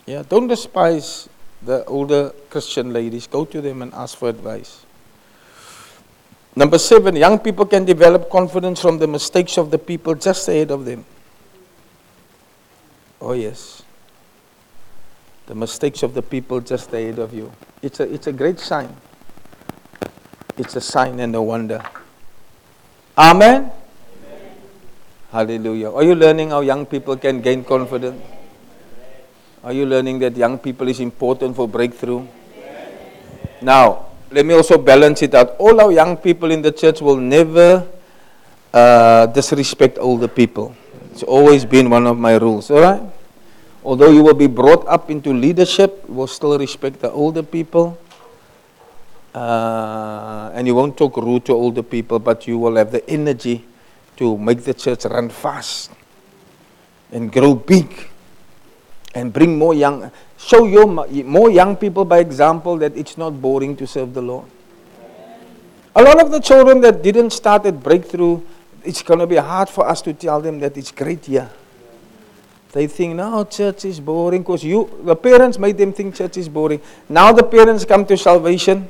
Yeah, don't despise the older Christian ladies. Go to them and ask for advice. Number seven, young people can develop confidence from the mistakes of the people just ahead of them. Oh, yes. The mistakes of the people just ahead of you. It's a, it's a great sign. It's a sign and a wonder. Amen? Amen? Hallelujah. Are you learning how young people can gain confidence? Are you learning that young people is important for breakthrough? Now, let me also balance it out. All our young people in the church will never uh, disrespect older people. It's always been one of my rules, all right? Although you will be brought up into leadership, you will still respect the older people. Uh, and you won't talk rude to older people, but you will have the energy to make the church run fast and grow big and bring more young show your more young people by example that it's not boring to serve the Lord. A lot of the children that didn't start at breakthrough, it's going to be hard for us to tell them that it's great here. They think, no, church is boring because you, the parents made them think church is boring. Now the parents come to salvation.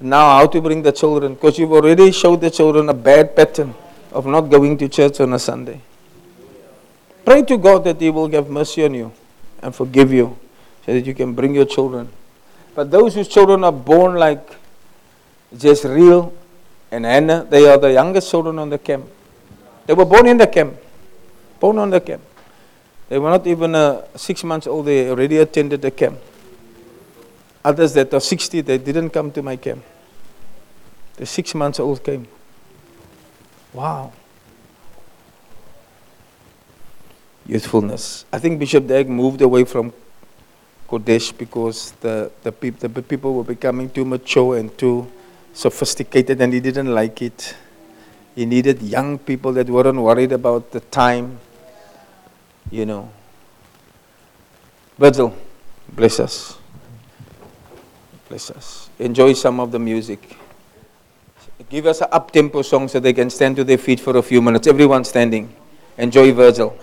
Now, how to bring the children? Because you've already showed the children a bad pattern of not going to church on a Sunday. Pray to God that He will have mercy on you and forgive you so that you can bring your children. But those whose children are born like Jezreel and Hannah, they are the youngest children on the camp. They were born in the camp. Born on the camp. They were not even uh, six months old, they already attended the camp. Others that are 60, they didn't come to my camp. The six months old came. Wow. Youthfulness. I think Bishop Dag moved away from Qodesh because the, the, peop, the people were becoming too mature and too sophisticated and he didn't like it. He needed young people that weren't worried about the time, you know. Virgil, bless us. Bless us. Enjoy some of the music. Give us an up tempo song so they can stand to their feet for a few minutes. Everyone standing. Enjoy Virgil.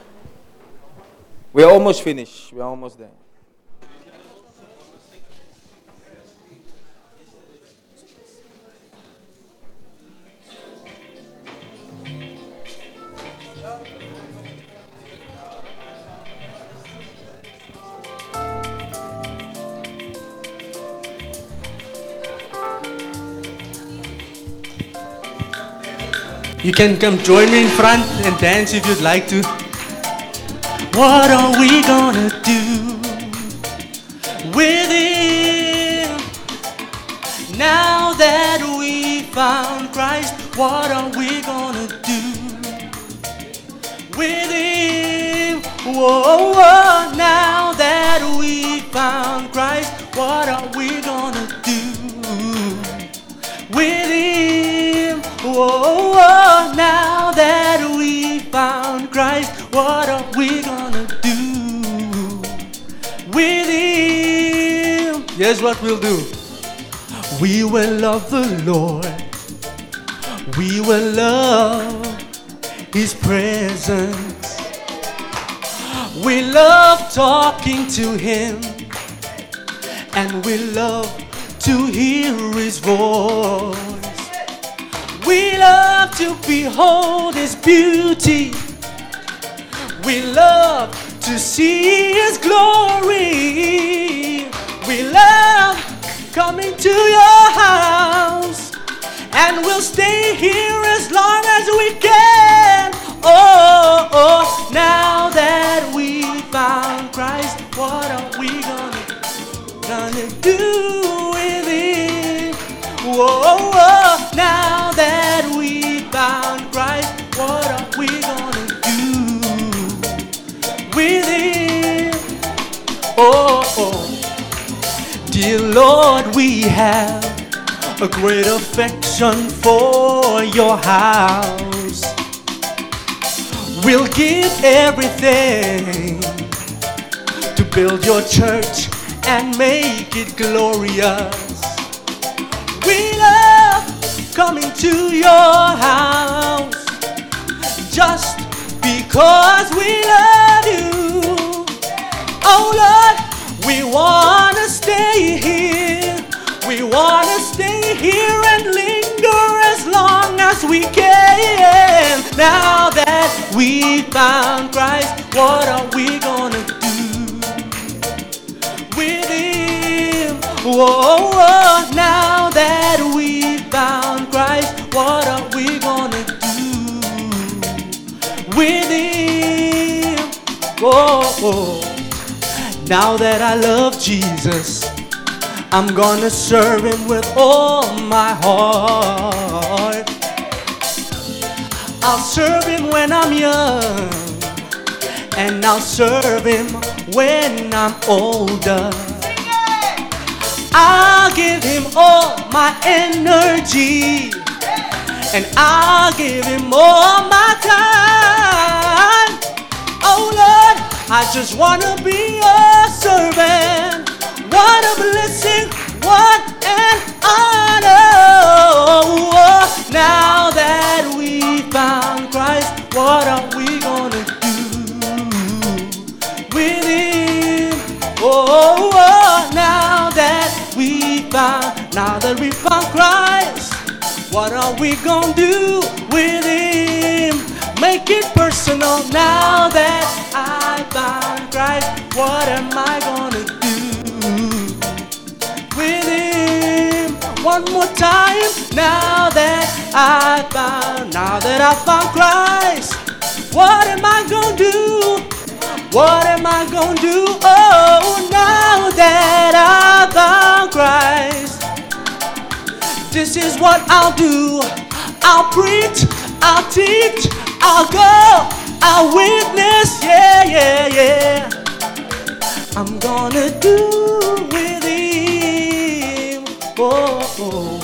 We're almost finished. We're almost there. You can come join me in front and dance if you'd like to. What are we gonna do with him? Now that we found Christ, what are we gonna do with him? Whoa, whoa, now that we found Christ, what are we gonna do with him? Whoa, whoa, now that we found Christ, what are we gonna with him? Here's what we'll do. We will love the Lord. We will love his presence. We love talking to him. And we love to hear his voice. We love to behold His beauty. We love to see His glory. We love coming to your house. And we'll stay here as long as we can. Oh, oh, now that we found Christ, what are we gonna, gonna do with it? Whoa, whoa, now that we found Oh, oh. Dear Lord, we have a great affection for your house. We'll give everything to build your church and make it glorious. We love coming to your house just because we love you. Oh Lord, we want to stay here. We want to stay here and linger as long as we can. Now that we found Christ, what are we gonna do with Him? Whoa, whoa, now that we found Christ, what are we gonna do with Him? Whoa, whoa. Now that I love Jesus, I'm gonna serve Him with all my heart. I'll serve Him when I'm young, and I'll serve Him when I'm older. I'll give Him all my energy, and I'll give Him all my time. Oh Lord, I just wanna be a servant. What a blessing, what an honor. Now that we found Christ, what are we gonna do with Him? Oh, now that we found, now that we found Christ, what are we gonna do with Him? Make it personal now that I found Christ. What am I gonna do with Him? One more time now that I found, now that I found Christ. What am I gonna do? What am I gonna do? Oh, now that I found Christ. This is what I'll do. I'll preach, I'll teach, I'll go, I'll witness, yeah, yeah, yeah. I'm gonna do with him. Oh, oh.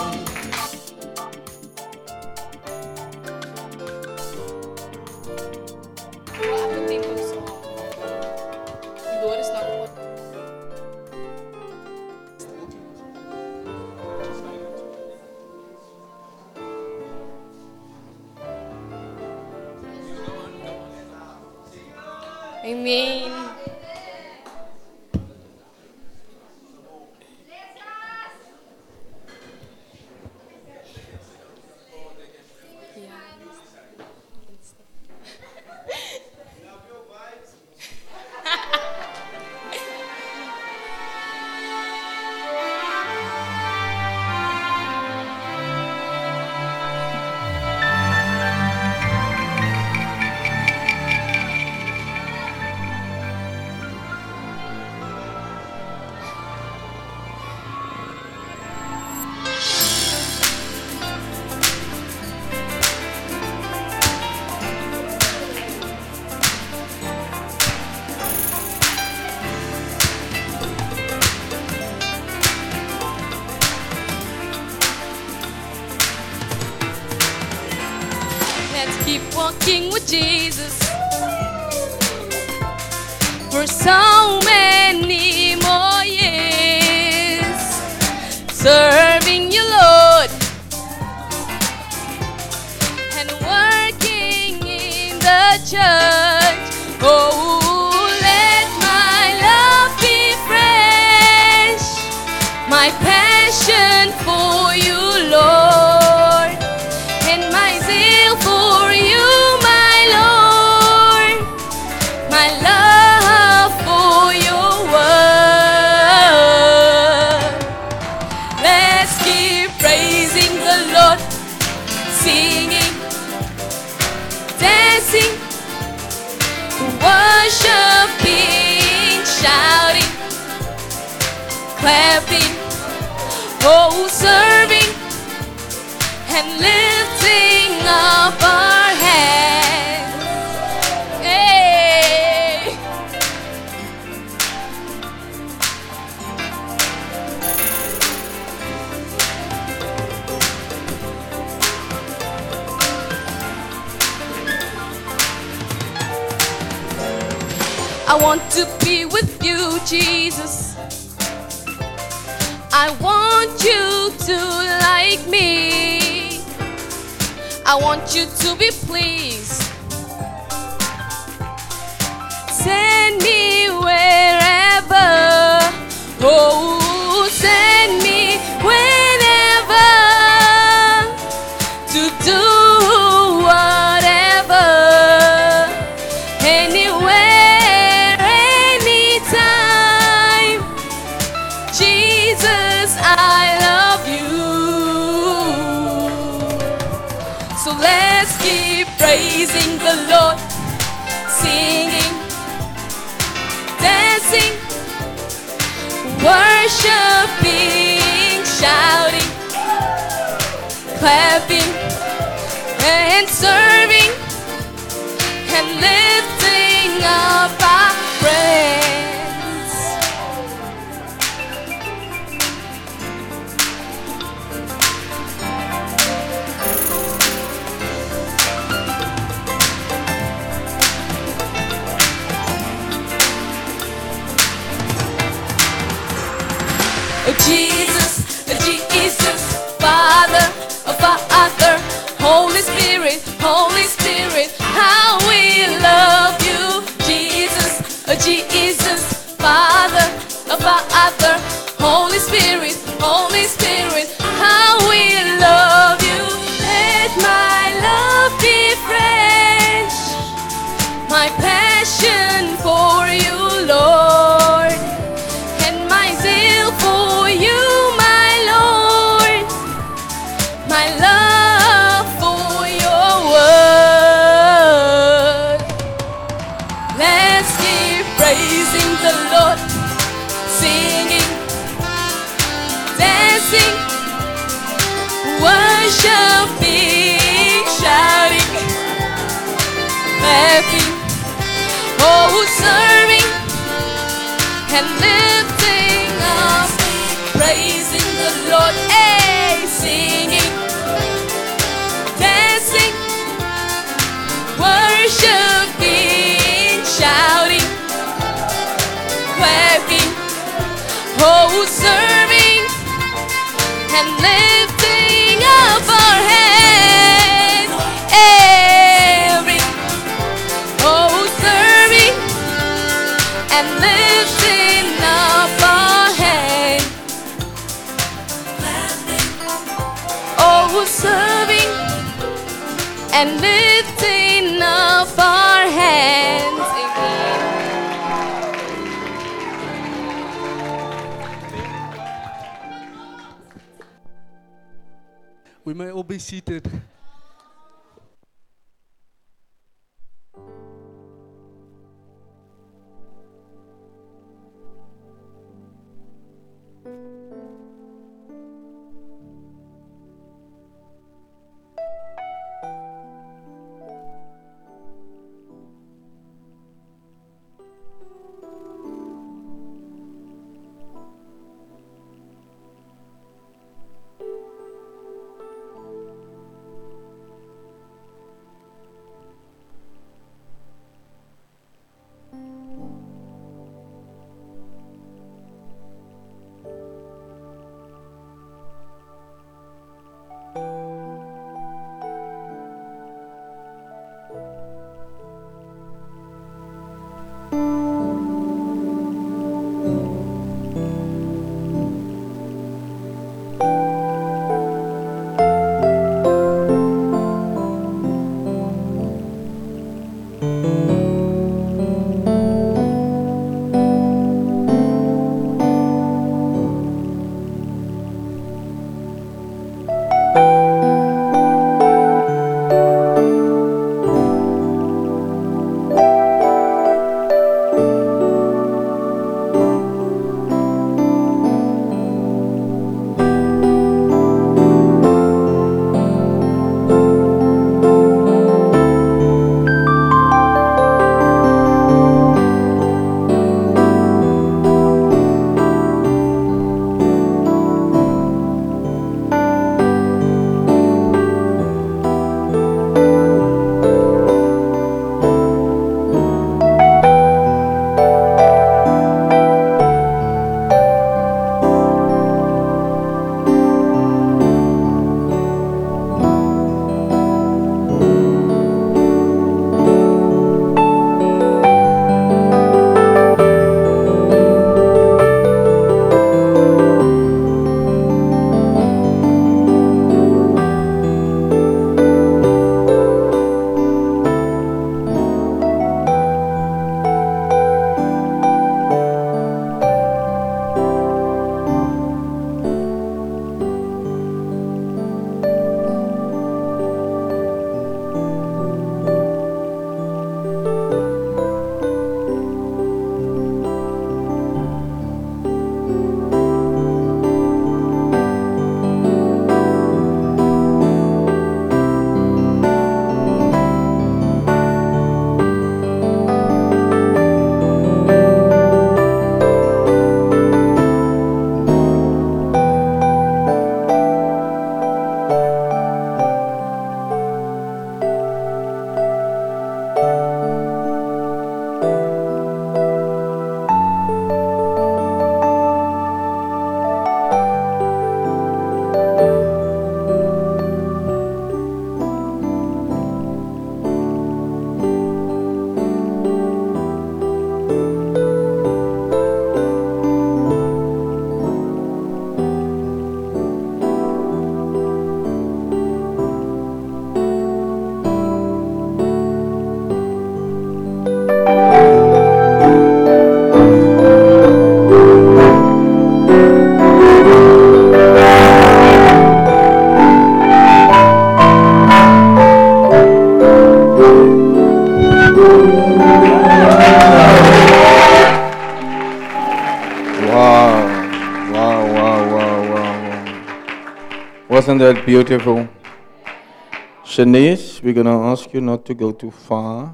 Oh, serving and lifting up our hands. Hey. I want to be with you, Jesus. I want you to like me. I want you to be pleased. Send me wherever. Oh, clapping, and serving, and lifting up our praise. Holy Spirit, Holy Spirit, how we love you, Jesus, oh Jesus, Father, Father, Holy Spirit, Holy Spirit, and lifting up, praising the Lord, hey, singing, dancing, worshiping, shouting, clapping, oh, serving, and lifting be seated. Wasn't that beautiful? Shanice, we're going to ask you not to go too far.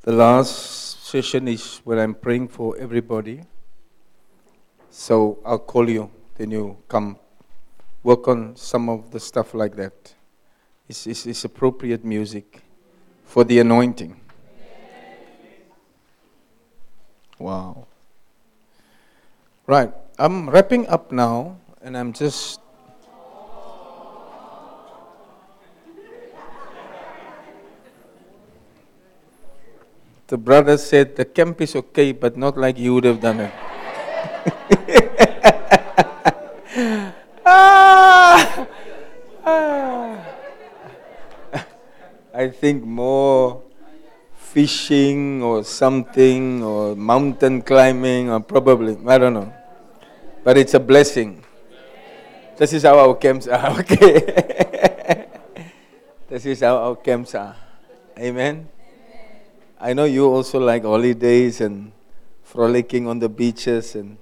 The last session is where I'm praying for everybody. So I'll call you, then you come work on some of the stuff like that. It's, it's, it's appropriate music for the anointing. Wow. Right, I'm wrapping up now, and I'm just. The brother said the camp is okay, but not like you would have done it. ah, ah. I think more fishing or something or mountain climbing or probably, I don't know. But it's a blessing. This is how our camps are, okay? this is how our camps are. Amen. I know you also like holidays and frolicking on the beaches and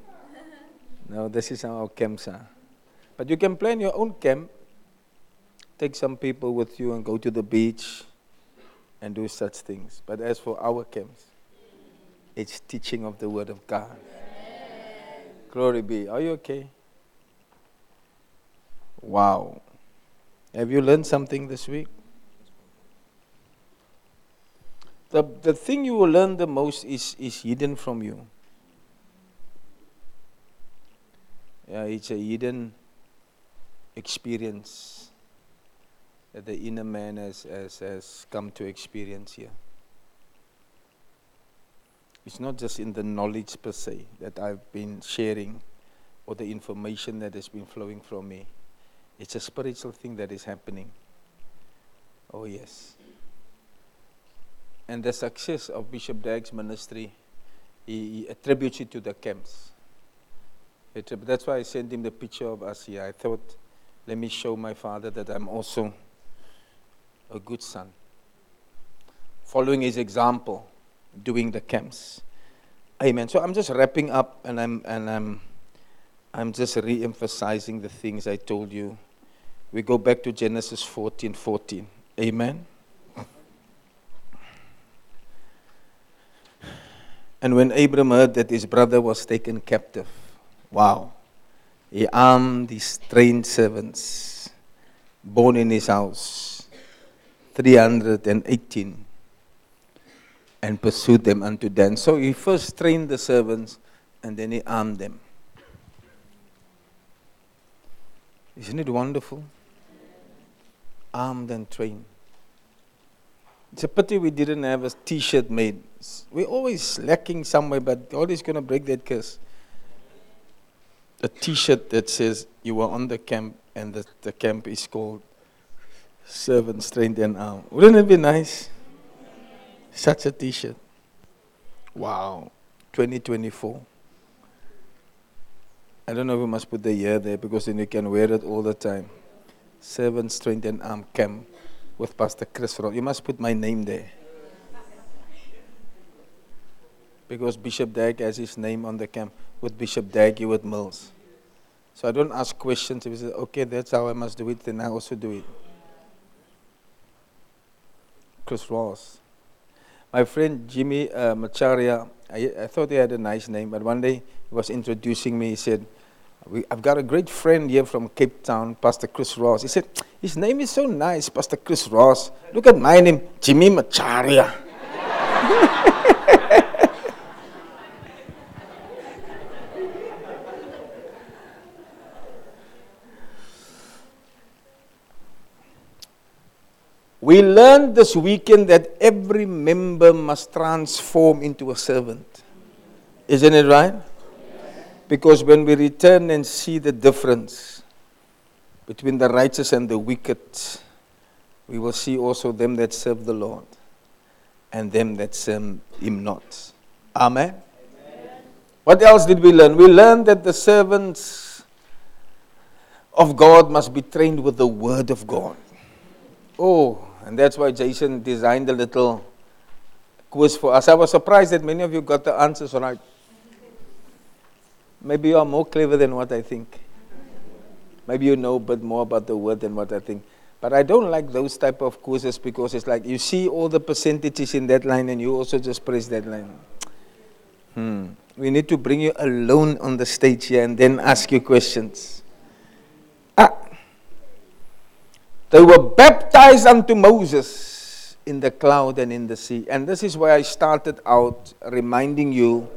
no, this is how our camps are. But you can plan your own camp. Take some people with you and go to the beach and do such things. But as for our camps, it's teaching of the Word of God. Glory be. Are you okay? Wow. Have you learned something this week? The, the thing you will learn the most is, is hidden from you. Yeah, it's a hidden experience that the inner man has, has, has come to experience here. It's not just in the knowledge per se that I've been sharing or the information that has been flowing from me. It's a spiritual thing that is happening. Oh, yes. And the success of Bishop Dag's ministry, he, he attributes it to the camps. It, that's why I sent him the picture of us here. I thought, let me show my father that I'm also a good son. Following his example, doing the camps. Amen. So I'm just wrapping up and I'm, and I'm, I'm just re emphasizing the things I told you. We go back to Genesis 14 14. Amen. And when Abram heard that his brother was taken captive, wow, he armed his trained servants born in his house, 318, and pursued them unto Dan. So he first trained the servants and then he armed them. Isn't it wonderful? Armed and trained. It's a pity we didn't have a t shirt made. We're always lacking somewhere, but God is going to break that curse. A t shirt that says you were on the camp and the, the camp is called Servants Trained and Armed. Wouldn't it be nice? Such a t shirt. Wow. 2024. I don't know if we must put the year there because then you can wear it all the time. Servants Trained and Armed Camp with Pastor Chris Ross. You must put my name there. Because Bishop Dag has his name on the camp with Bishop Dag Heward-Mills. So I don't ask questions. If he says, okay, that's how I must do it, then I also do it. Chris Ross. My friend Jimmy uh, Macharia, I, I thought he had a nice name, but one day he was introducing me. He said, we, I've got a great friend here from Cape Town, Pastor Chris Ross. He said, His name is so nice, Pastor Chris Ross. Look at my name, Jimmy Macharia. we learned this weekend that every member must transform into a servant. Isn't it right? Because when we return and see the difference between the righteous and the wicked, we will see also them that serve the Lord and them that serve Him not. Amen. Amen. What else did we learn? We learned that the servants of God must be trained with the Word of God. Oh, and that's why Jason designed a little quiz for us. I was surprised that many of you got the answers right. Maybe you are more clever than what I think. maybe you know a bit more about the word than what I think. But I don't like those type of courses because it's like you see all the percentages in that line and you also just press that line. Hmm. We need to bring you alone on the stage here and then ask you questions. Ah. They were baptized unto Moses in the cloud and in the sea. And this is why I started out reminding you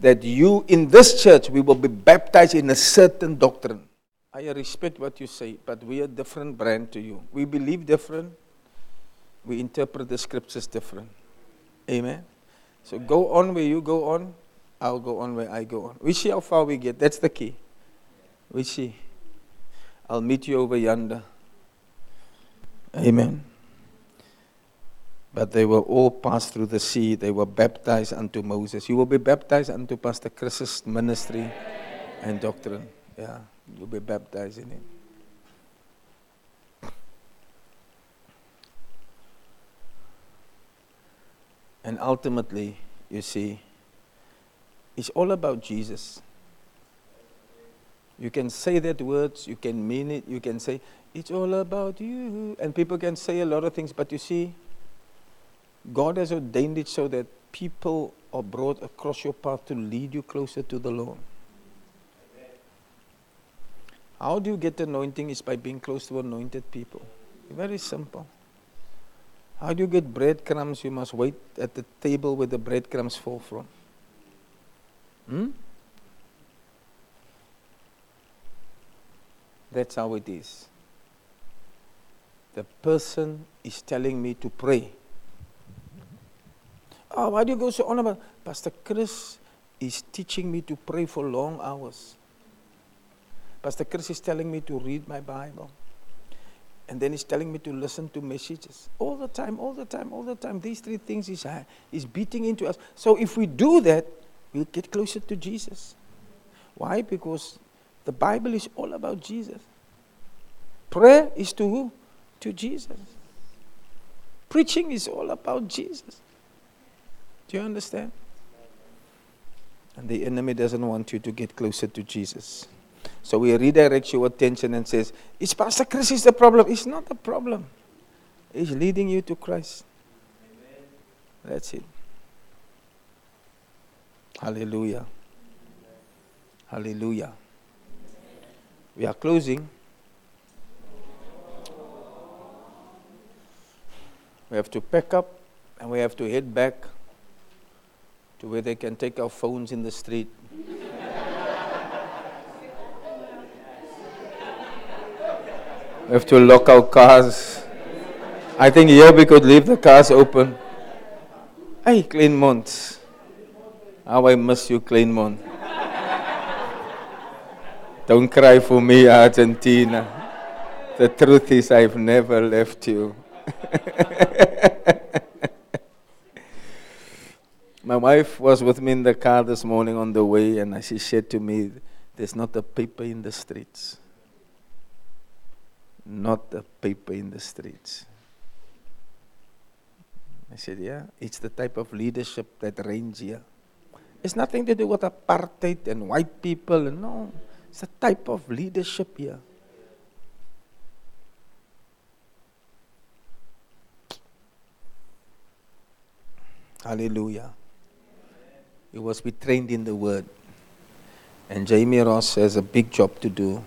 that you in this church, we will be baptized in a certain doctrine. I respect what you say, but we are different brand to you. We believe different. We interpret the scriptures different. Amen. So go on where you go on. I'll go on where I go on. We see how far we get. That's the key. We see. I'll meet you over yonder. Amen. But they will all pass through the sea. They were baptized unto Moses. You will be baptized unto Pastor Chris's ministry and doctrine. Yeah, you'll be baptized in it. And ultimately, you see, it's all about Jesus. You can say that words, you can mean it, you can say, it's all about you. And people can say a lot of things, but you see, God has ordained it so that people are brought across your path to lead you closer to the Lord. How do you get anointing? Is by being close to anointed people. Very simple. How do you get breadcrumbs? You must wait at the table where the breadcrumbs fall from. Hmm? That's how it is. The person is telling me to pray. Oh, why do you go so on about? Pastor Chris is teaching me to pray for long hours. Pastor Chris is telling me to read my Bible. And then he's telling me to listen to messages. All the time, all the time, all the time. These three things is, uh, is beating into us. So if we do that, we'll get closer to Jesus. Why? Because the Bible is all about Jesus. Prayer is to who? To Jesus. Preaching is all about Jesus. Do you understand? And the enemy doesn't want you to get closer to Jesus. So he redirects your attention and says, Is Pastor Chris is the problem? It's not the problem. He's leading you to Christ. That's it. Hallelujah. Hallelujah. We are closing. We have to pack up and we have to head back to where they can take our phones in the street. we have to lock our cars. I think here we could leave the cars open. Hey, Kleinmond. How I miss you, Kleinmond. Don't cry for me, Argentina. The truth is, I've never left you. My wife was with me in the car this morning on the way, and she said to me, There's not a paper in the streets. Not a paper in the streets. I said, Yeah, it's the type of leadership that reigns here. It's nothing to do with apartheid and white people. No, it's a type of leadership here. Hallelujah. You must be trained in the word. And Jamie Ross has a big job to do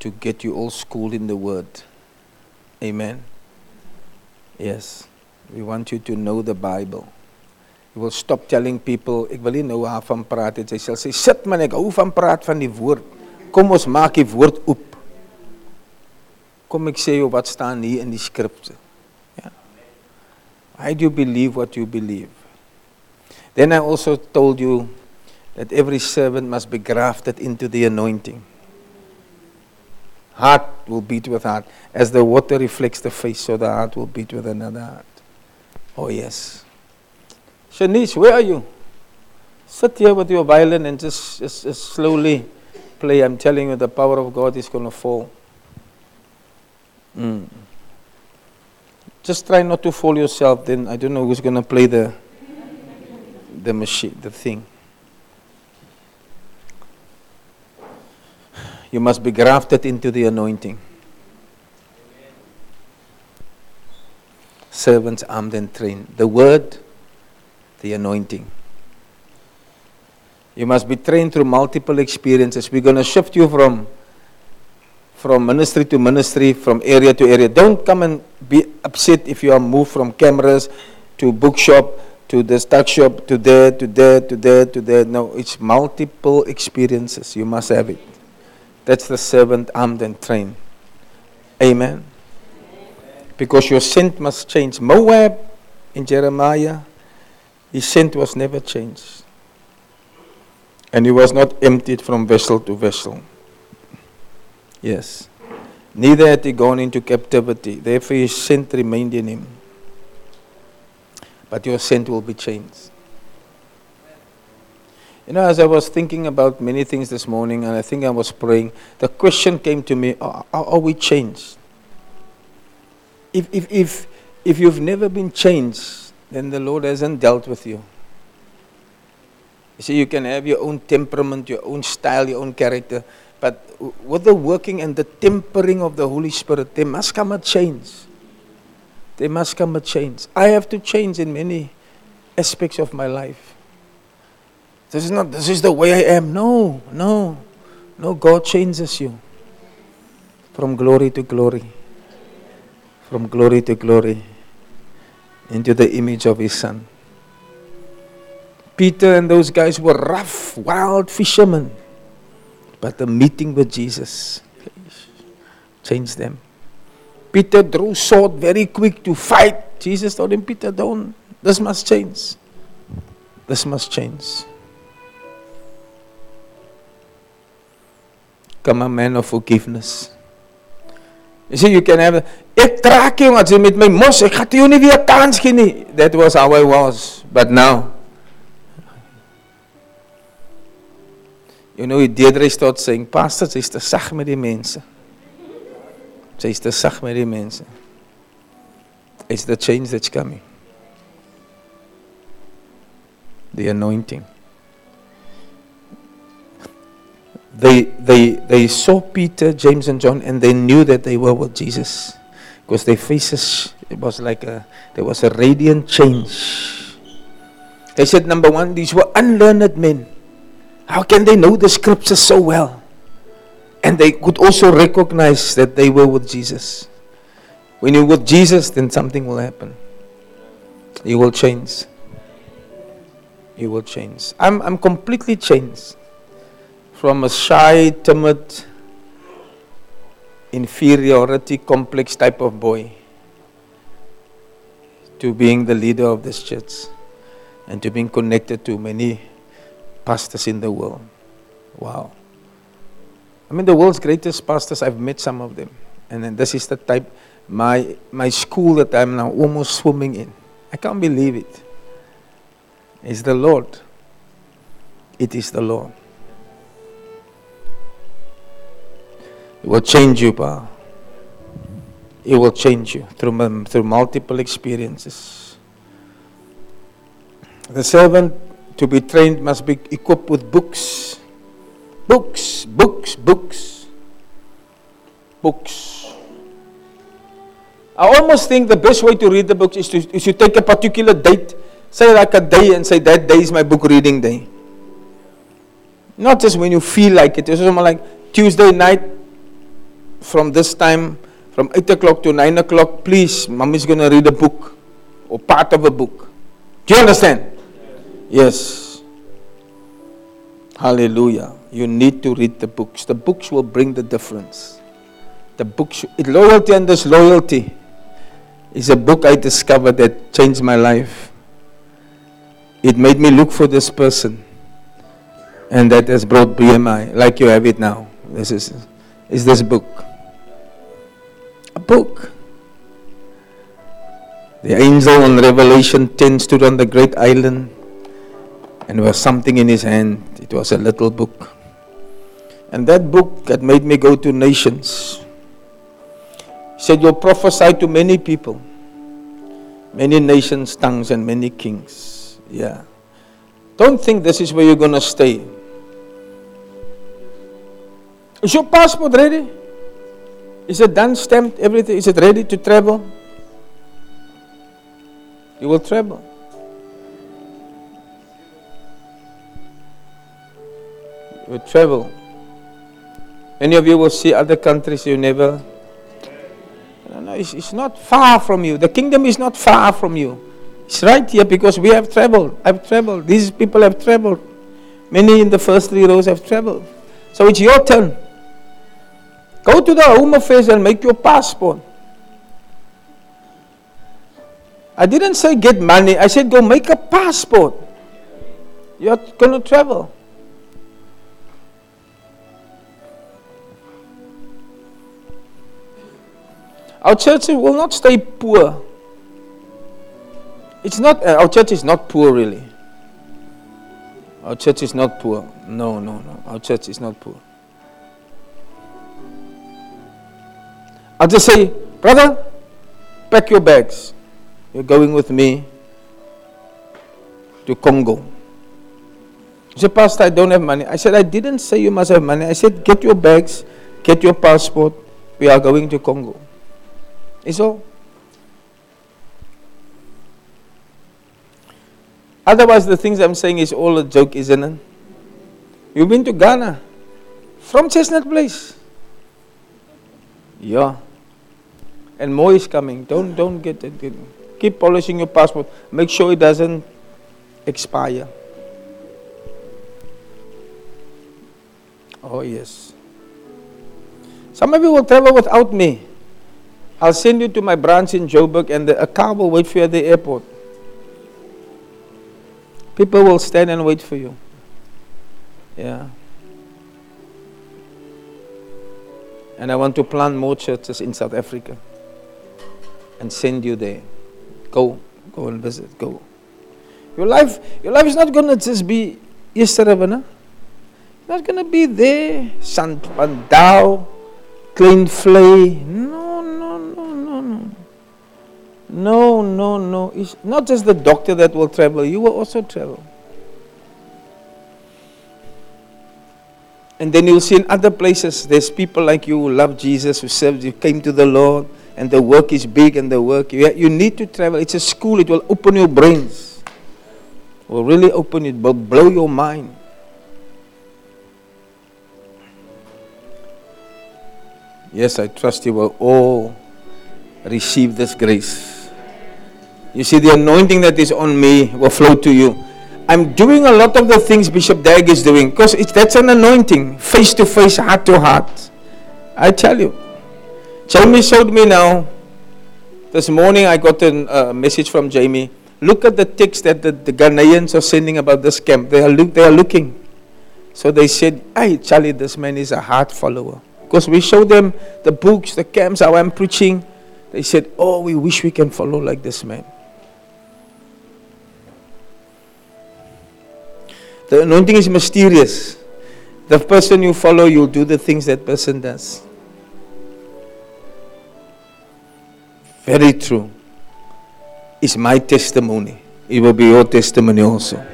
to get you all schooled in the word. Amen. Yes. We want you to know the Bible. You will stop telling people, ek wil nie nou haar van praat het. Sy sal sê, "Sit man, ek hou van praat van die woord. Kom ons maak die woord oop." Kom ek sê jou wat staan hier in die skrifte. Why do you believe what you believe? Then I also told you that every servant must be grafted into the anointing. Heart will beat with heart. As the water reflects the face, so the heart will beat with another heart. Oh, yes. Shanice, where are you? Sit here with your violin and just, just, just slowly play. I'm telling you, the power of God is going to fall. Mm. Just try not to fall yourself, then I don't know who's going to play the, the machine, the thing. You must be grafted into the anointing. Servants armed and trained. The word, the anointing. You must be trained through multiple experiences. We're going to shift you from from ministry to ministry, from area to area. Don't come and be upset if you are moved from cameras to bookshop to the stock shop to there to there to there to there. No, it's multiple experiences. You must have it. That's the servant armed and trained. Amen. Because your scent must change. Moab in Jeremiah, his scent was never changed. And he was not emptied from vessel to vessel. Yes. Neither had he gone into captivity. Therefore, his scent remained in him. But your scent will be changed. You know, as I was thinking about many things this morning, and I think I was praying, the question came to me are, are we changed? If, if, if, if you've never been changed, then the Lord hasn't dealt with you. You see, you can have your own temperament, your own style, your own character, but with the working and the tempering of the Holy Spirit, there must come a change. There must come a change. I have to change in many aspects of my life. This is not, this is the way I am. No, no, no. God changes you from glory to glory, from glory to glory, into the image of His Son. Peter and those guys were rough, wild fishermen. But the meeting with Jesus changed them. Peter drew sword very quick to fight. Jesus told him, Peter, don't. This must change. This must change. Come a man of forgiveness. You see, you can have ek trek jou as jy met my mos, ek gaan jou nie weer kans gee nie. That was how I was, but now You know, Deidre staat saying, Pastor, sy's te sag met die mense. Sy's te sag met die. It's the change that's coming. The anointing. They, they, they saw Peter, James, and John, and they knew that they were with Jesus. Because their faces, it was like a, there was a radiant change. They said, number one, these were unlearned men. How can they know the scriptures so well? They could also recognize that they were with Jesus. When you're with Jesus, then something will happen. You will change. You will change. I'm, I'm completely changed from a shy, timid, inferiority complex type of boy to being the leader of this church and to being connected to many pastors in the world. Wow. I mean, the world's greatest pastors, I've met some of them. And then this is the type, my, my school that I'm now almost swimming in. I can't believe it. It's the Lord. It is the Lord. It will change you, Pa. It will change you through, through multiple experiences. The servant to be trained must be equipped with books. Books, books, books, books. I almost think the best way to read the books is to, is to take a particular date, say like a day, and say that day is my book reading day. Not just when you feel like it. It's more like Tuesday night from this time, from 8 o'clock to 9 o'clock, please, mommy's going to read a book or part of a book. Do you understand? Yes. Hallelujah. You need to read the books. The books will bring the difference. The books, loyalty and disloyalty is a book I discovered that changed my life. It made me look for this person. And that has brought BMI, like you have it now. This is, is this book. A book. The angel in Revelation 10 stood on the great island and there was something in his hand. It was a little book. And that book had made me go to nations. He said, You'll prophesy to many people, many nations, tongues, and many kings. Yeah. Don't think this is where you're going to stay. Is your passport ready? Is it done, stamped, everything? Is it ready to travel? You will travel. You will travel. Many of you will see other countries you never. No, it's, it's not far from you. The kingdom is not far from you. It's right here because we have traveled. I've traveled. These people have traveled. Many in the first three rows have traveled. So it's your turn. Go to the Home Affairs and make your passport. I didn't say get money. I said go make a passport. You're going to travel. Our church will not stay poor. It's not, uh, our church is not poor really. Our church is not poor. No, no, no. Our church is not poor. I'll just say, brother, pack your bags. You're going with me to Congo. He said, Pastor, I don't have money. I said, I didn't say you must have money. I said, get your bags, get your passport. We are going to Congo. All. Otherwise, the things I'm saying is all a joke, isn't it? You've been to Ghana from Chestnut Place. Yeah. And more is coming. Don't don't get it. Keep polishing your passport. Make sure it doesn't expire. Oh yes. Some of you will travel without me. I'll send you to my branch in Joburg and the, a car will wait for you at the airport. People will stand and wait for you. Yeah. And I want to plant more churches in South Africa and send you there. Go, go and visit. Go. Your life, your life is not going to just be yesterday, no? Not going to be there, Sant Pandau, clean flay. No. No, no, no. It's not just the doctor that will travel, you will also travel. And then you'll see in other places there's people like you who love Jesus, who serve, you came to the Lord, and the work is big and the work. You, you need to travel. It's a school, it will open your brains. It will really open it, will blow your mind. Yes, I trust you will all receive this grace. You see, the anointing that is on me will flow to you. I'm doing a lot of the things Bishop Dag is doing because that's an anointing, face to face, heart to heart. I tell you. Jamie showed me now. This morning I got a uh, message from Jamie. Look at the text that the, the Ghanaians are sending about this camp. They are, look, they are looking. So they said, Hey, Charlie, this man is a heart follower. Because we showed them the books, the camps, how I'm preaching. They said, Oh, we wish we can follow like this man. The anointing is mysterious. The person you follow, you'll do the things that person does. Very true. It's my testimony. It will be your testimony also.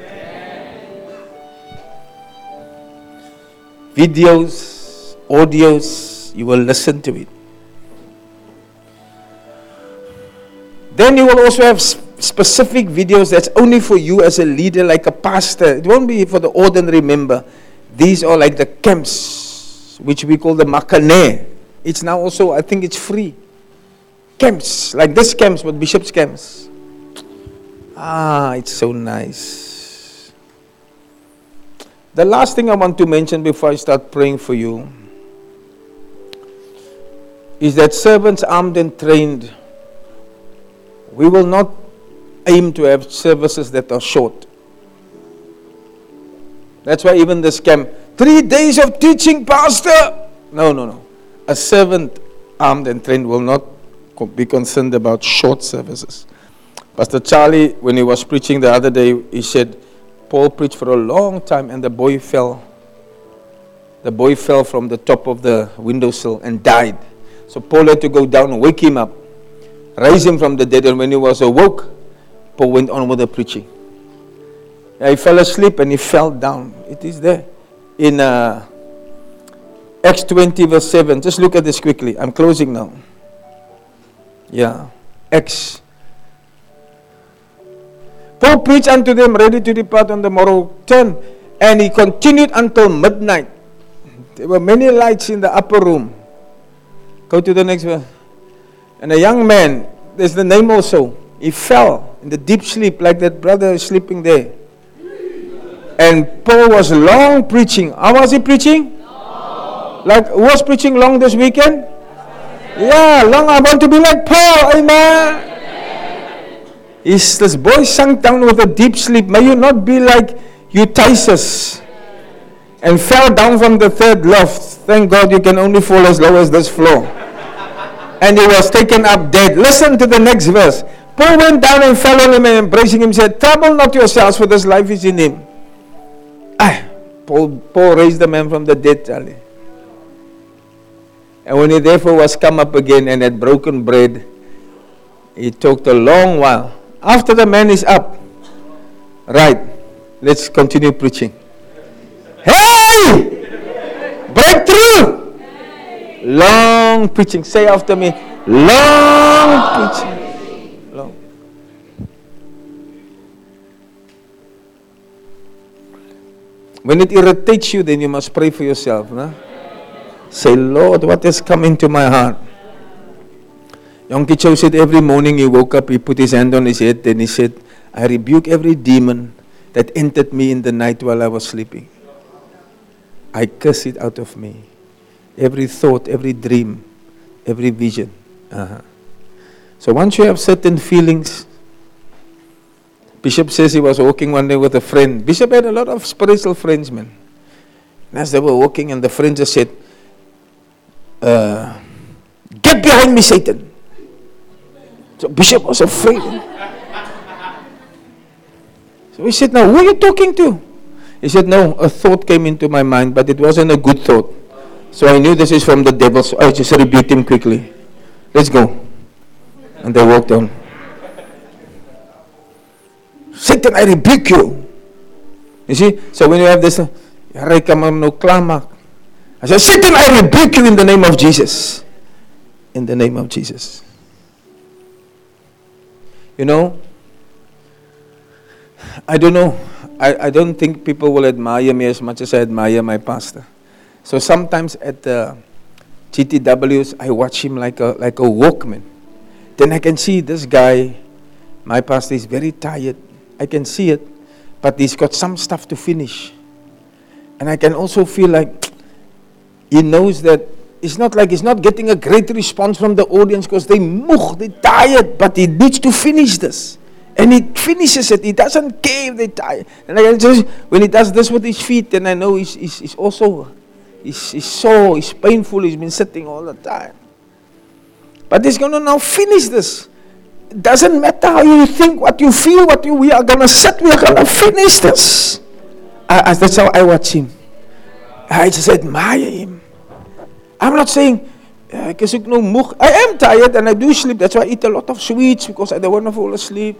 Videos, audios, you will listen to it. Then you will also have specific videos that's only for you as a leader, like a pastor. It won't be for the ordinary member. These are like the camps, which we call the makane. It's now also, I think it's free. Camps, like this camps, but Bishop's camps. Ah, it's so nice. The last thing I want to mention before I start praying for you is that servants armed and trained we will not aim to have services that are short. That's why even this camp, three days of teaching, Pastor. No, no, no. A servant armed and trained will not be concerned about short services. Pastor Charlie, when he was preaching the other day, he said, Paul preached for a long time and the boy fell. The boy fell from the top of the windowsill and died. So Paul had to go down and wake him up raise him from the dead. And when he was awoke, Paul went on with the preaching. he fell asleep and he fell down. It is there in uh, Acts 20, verse 7. Just look at this quickly. I'm closing now. Yeah. Acts. Paul preached unto them, ready to depart on the morrow. 10. And he continued until midnight. There were many lights in the upper room. Go to the next one. And a young man, there's the name also, he fell in the deep sleep like that brother is sleeping there. And Paul was long preaching. How was he preaching? Like was preaching long this weekend? Yeah, long. I want to be like Paul. Amen. Is this boy sunk down with a deep sleep? May you not be like Eutychus and fell down from the third loft. Thank God you can only fall as low as this floor. and he was taken up dead. Listen to the next verse. Paul went down and fell on him and embracing him said, Trouble not yourselves, for this life is in him. Ah, Paul, Paul raised the man from the dead, Charlie. And when he therefore was come up again and had broken bread, he talked a long while. After the man is up, right, let's continue preaching. Hey! Breakthrough! Long preaching. Say after me, long preaching. When it irritates you, then you must pray for yourself. No? Say, Lord, what has come into my heart? Yonggi Cho said every morning he woke up, he put his hand on his head, and he said, I rebuke every demon that entered me in the night while I was sleeping. I curse it out of me. Every thought, every dream, every vision. Uh-huh. So once you have certain feelings, Bishop says he was walking one day with a friend. Bishop had a lot of spiritual friends, man. And as they were walking, and the friend just said, uh, Get behind me, Satan. So Bishop was afraid. so he said, Now, who are you talking to? He said, No, a thought came into my mind, but it wasn't a good thought. So I knew this is from the devil, so I just rebuked him quickly. Let's go. And they walked on. Satan, I rebuke you. You see? So when you have this, I said, Satan, I rebuke you in the name of Jesus. In the name of Jesus. You know, I don't know. I, I don't think people will admire me as much as I admire my pastor. So sometimes at the GTWs, I watch him like a, like a walkman. Then I can see this guy, my pastor is very tired. I can see it, but he's got some stuff to finish. And I can also feel like he knows that it's not like he's not getting a great response from the audience because they moog, they're tired, but he needs to finish this. And he finishes it. He doesn't care if they die. And I just, when he does this with his feet, then I know he's, he's, he's also, he's, he's sore, he's painful, he's been sitting all the time. But he's going to now finish this. It doesn't matter how you think, what you feel, what you, we are going to sit, we are to finish this. I, that's how I watch him. I just admire him. I'm not saying, moeg. I am tired and I do sleep. That's why I eat a lot of sweets because I don't want to fall asleep.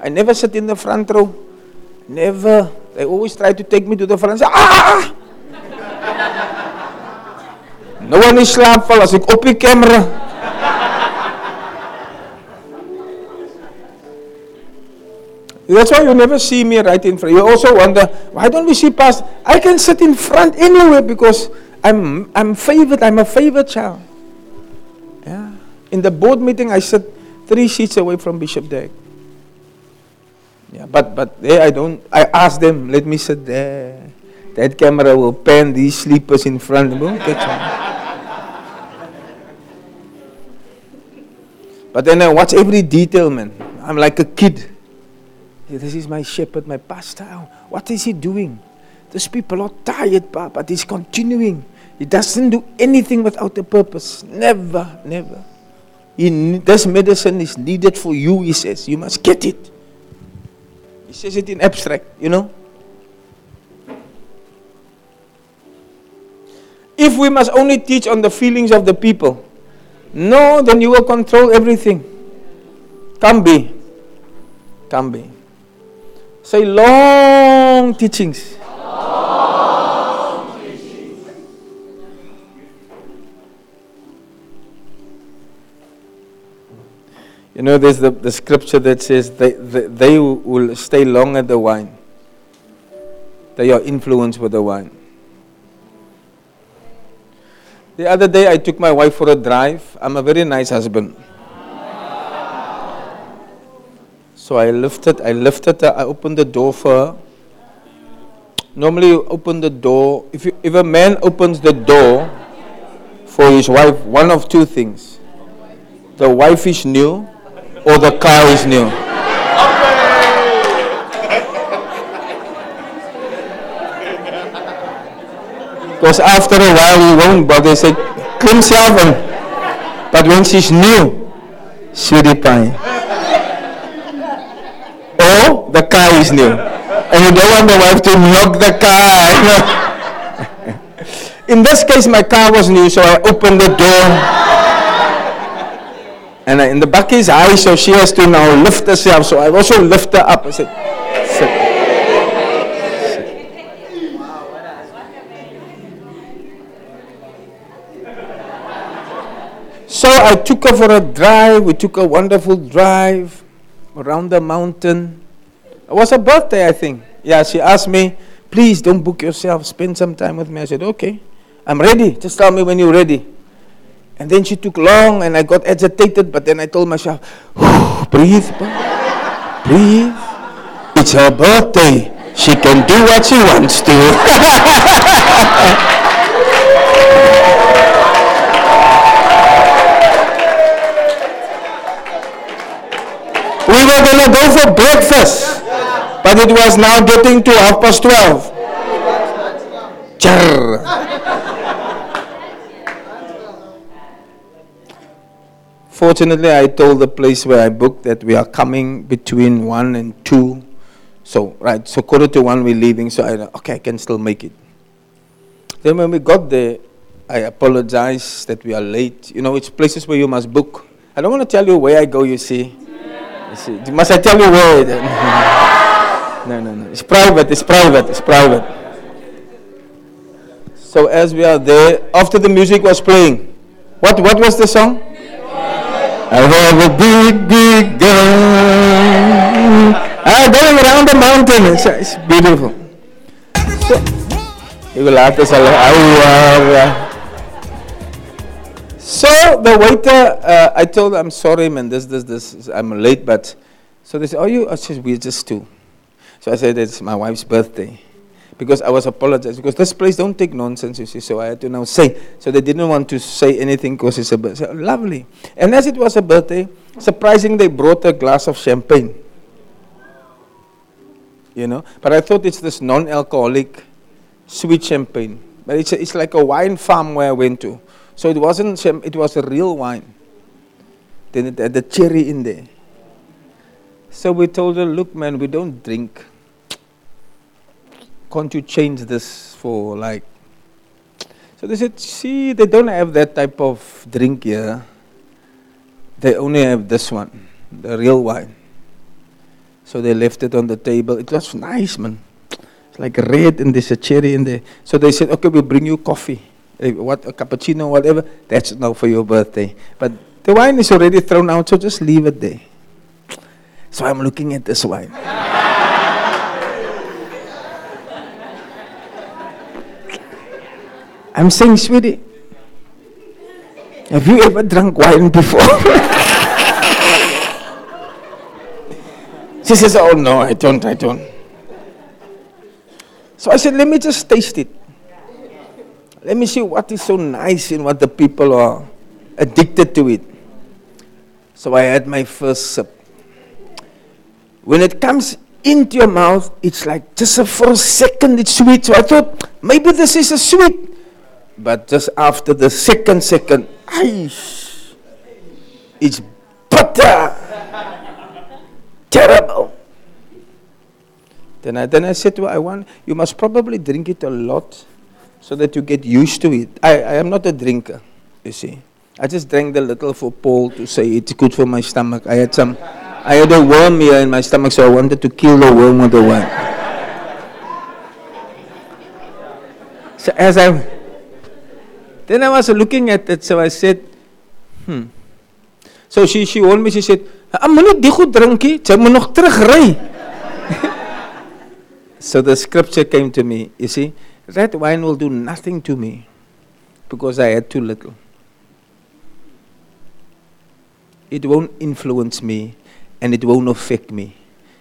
I never sit in the front row. Never. They always try to take me to the front. Say, ah! no one is slaapval as ek op camera. That's why you never see me right in front. You also wonder, why don't we see past? I can sit in front anywhere because I'm, I'm favored. I'm a favored child. Yeah. In the board meeting, I sit three seats away from Bishop Dag. Yeah, but but there I don't. I ask them, let me sit there. That camera will pan these sleepers in front. Catch But then I watch every detail, man. I'm like a kid. This is my shepherd, my pastor. What is he doing? These people are tired, but he's continuing. He doesn't do anything without a purpose. Never, never. He, this medicine is needed for you, he says. You must get it. He says it in abstract, you know. If we must only teach on the feelings of the people, no, then you will control everything. Can be. Can be. Say long teachings. long teachings. You know, there's the, the scripture that says they, they, they will stay long at the wine. They are influenced with the wine. The other day, I took my wife for a drive. I'm a very nice husband. So I lifted, I lifted her, I opened the door for her. Normally, you open the door. If, you, if a man opens the door for his wife, one of two things the wife is new or the car is new. Because after a while he won't bother. He said, clean self. But when she's new, sweetie pie. Or the car is new. And you don't want the wife to knock the car. In this case, my car was new, so I opened the door. And in the back is high, so she has to now lift herself. So I also lift her up. I said, sit. So I took her for a drive. We took a wonderful drive around the mountain. It was her birthday, I think. Yeah, she asked me, please don't book yourself, spend some time with me. I said, okay, I'm ready. Just tell me when you're ready. And then she took long and I got agitated, but then I told myself, breathe, breathe. It's her birthday. She can do what she wants to. we were going to go for breakfast, but it was now getting to half past 12. Fortunately, I told the place where I booked that we are coming between 1 and 2. So, right, so quarter to 1 we're leaving, so I, okay, I can still make it. Then when we got there, I apologize that we are late. You know, it's places where you must book. I don't want to tell you where I go, you see. You see. Must I tell you where? no, no, no. It's private, it's private, it's private. So as we are there, after the music was playing, what, what was the song? I have a big, big gun. I'm going around the mountain. It's, it's beautiful. So, so the waiter, uh, I told I'm sorry, man, this, this, this, I'm late, but. So they said, Oh, you? I said, We're just two. So I said, It's my wife's birthday because I was apologizing because this place don't take nonsense, you see. So I had to now say. So they didn't want to say anything because it's a birthday. So, lovely. And as it was a birthday, surprising they brought a glass of champagne. You know, but I thought it's this non-alcoholic sweet champagne. But it's, a, it's like a wine farm where I went to. So it wasn't it was a real wine. Then it had the cherry in there. So we told her, look, man, we don't drink can't you change this for like so they said see they don't have that type of drink here. They only have this one the real wine. So they left it on the table. It was nice man. It's like red and there's a cherry in there. So they said okay we'll bring you coffee eh, what a cappuccino whatever. That's now for your birthday. But the wine is already thrown out so just leave it there. So i'm looking at this wine I'm saying, sweetie, have you ever drunk wine before? she says, oh no, I don't, I don't. So I said, let me just taste it. Let me see what is so nice in what the people are addicted to it. So I had my first sip. When it comes into your mouth, it's like just a, for a second it's sweet. So I thought maybe this is a sweet. But just after the second second, aish, it's butter. Terrible. Then I, then I said to her, I want, you must probably drink it a lot so that you get used to it. I, I am not a drinker, you see. I just drank the little for Paul to say it's good for my stomach. I had some, I had a worm here in my stomach, so I wanted to kill the worm with the worm. so as I then I was looking at it, so I said, hmm. So she, she warned me, she said, "Ah, moenie die goed drinkie, jy moet nog so the scripture came to me, you see, that wine will do nothing to me because I had too little. It won't influence me and it won't affect me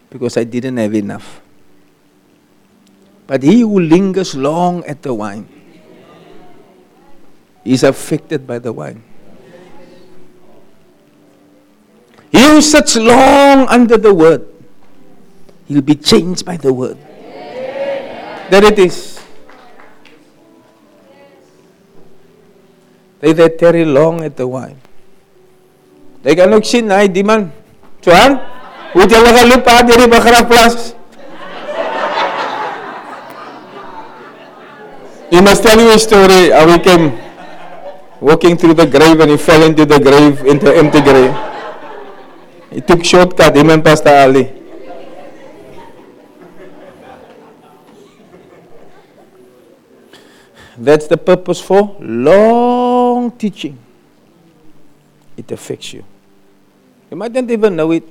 because I didn't have enough. But he who lingers long at the wine is affected by the wine. He who sits long under the word, he'll be changed by the word. There it is. They that tarry long at the wine. They ook sien hy die man. Het hulle geloop aan deur die begrafplaas? You must tell you a story how he came walking through the grave and he fell into the grave, into empty grave. He took shortcut, him and Pastor Ali. That's the purpose for long teaching. It affects you. You might not even know it.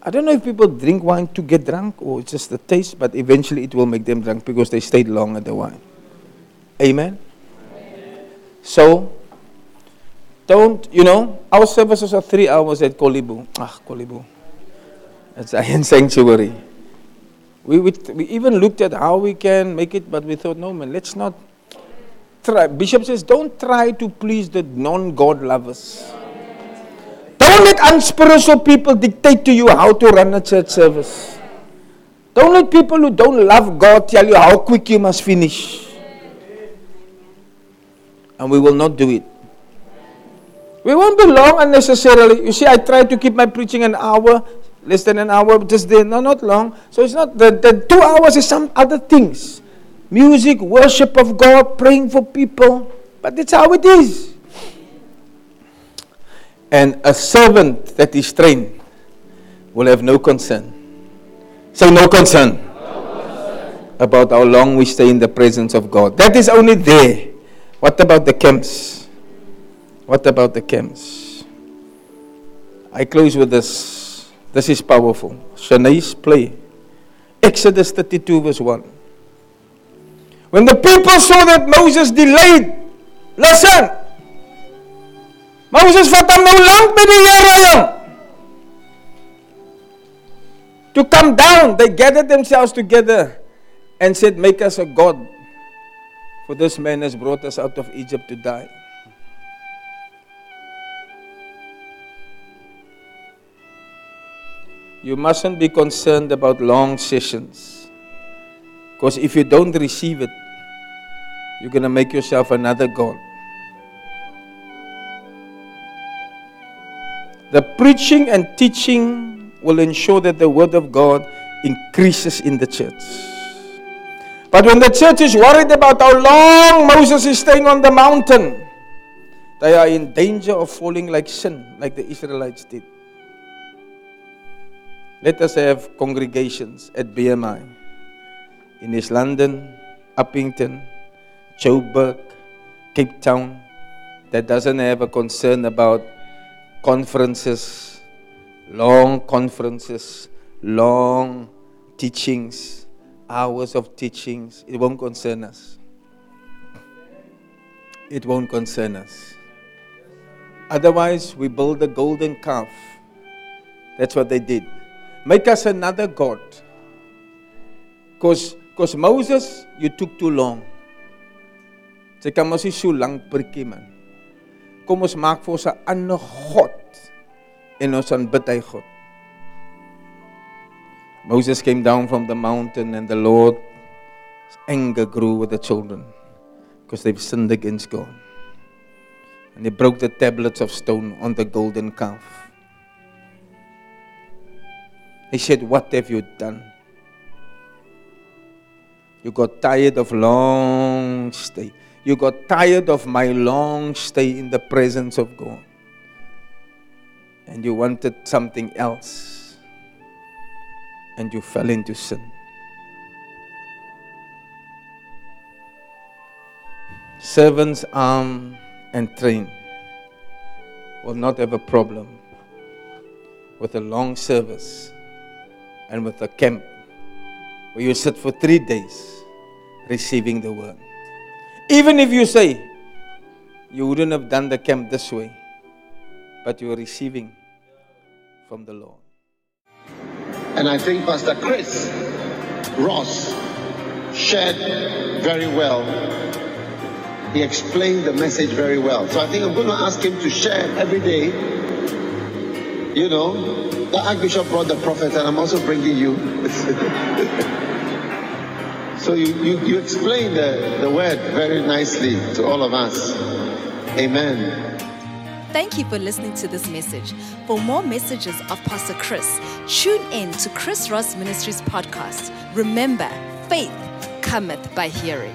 I don't know if people drink wine to get drunk or it's just the taste, but eventually it will make them drunk because they stayed long at the wine. Amen? So, don't, you know, our services are three hours at Korle Bu. Ah, Korle Bu. It's Zion Sanctuary. We, we, we even looked at how we can make it, but we thought, no, man, let's not try. Bishop says, don't try to please the non God lovers. Don't let unspiritual people dictate to you how to run a church service. Don't let people who don't love God tell you how quick you must finish. And we will not do it. We won't be long unnecessarily. You see, I try to keep my preaching an hour, less than an hour, just there, no, not long. So it's not the, the two hours is some other things. Music, worship of God, praying for people. But that's how it is. And a servant that is trained will have no concern. Say no concern. About how long we stay in the presence of God. That is only there. What about the camps? What about the camps? I close with this. This is powerful. Shanice, play. Exodus 32, verse 1. When the people saw that Moses delayed, listen. Moses vat hom nou lank met die Here jong. To come down, they gathered themselves together and said, Make us a God. For this man has brought us out of Egypt to die. You mustn't be concerned about long sessions. Because if you don't receive it, you're going to make yourself another God. The preaching and teaching will ensure that the Word of God increases in the church. But when the church is worried about how long Moses is staying on the mountain, they are in danger of falling like sin, like the Israelites did. Let us have congregations at BMI in East London, Upington, Joburg, Cape Town that doesn't have a concern about conferences, long conferences, long teachings, hours of teachings. It won't concern us. It won't concern us. Otherwise, we build a golden calf. That's what they did. Make us another God. Because Moses, you took too long. Sy kan mos nie so lank prikkie man. Kom ons maak vir ons 'n ander God en ons aanbid hy God. Moses came down from the mountain and the Lord's anger grew with the children because they've sinned against God. And he broke the tablets of stone on the golden calf. He said, What have you done? You got tired of long stay. You got tired of my long stay in the presence of God. And you wanted something else. And you fell into sin. Servants armed and trained will not have a problem with a long service and with a camp where you sit for three days receiving the word. Even if you say you wouldn't have done the camp this way, but you're receiving from the Lord. And I think Pastor Chris Ross shared very well. He explained the message very well. So I think I'm going to ask him to share every day. You know, the Archbishop brought the prophet, and I'm also bringing you. so you, you, you explain the, the word very nicely to all of us. Amen. Thank you for listening to this message. For more messages of Pastor Chris, tune in to Chris Ross Ministries podcast. Remember, faith cometh by hearing.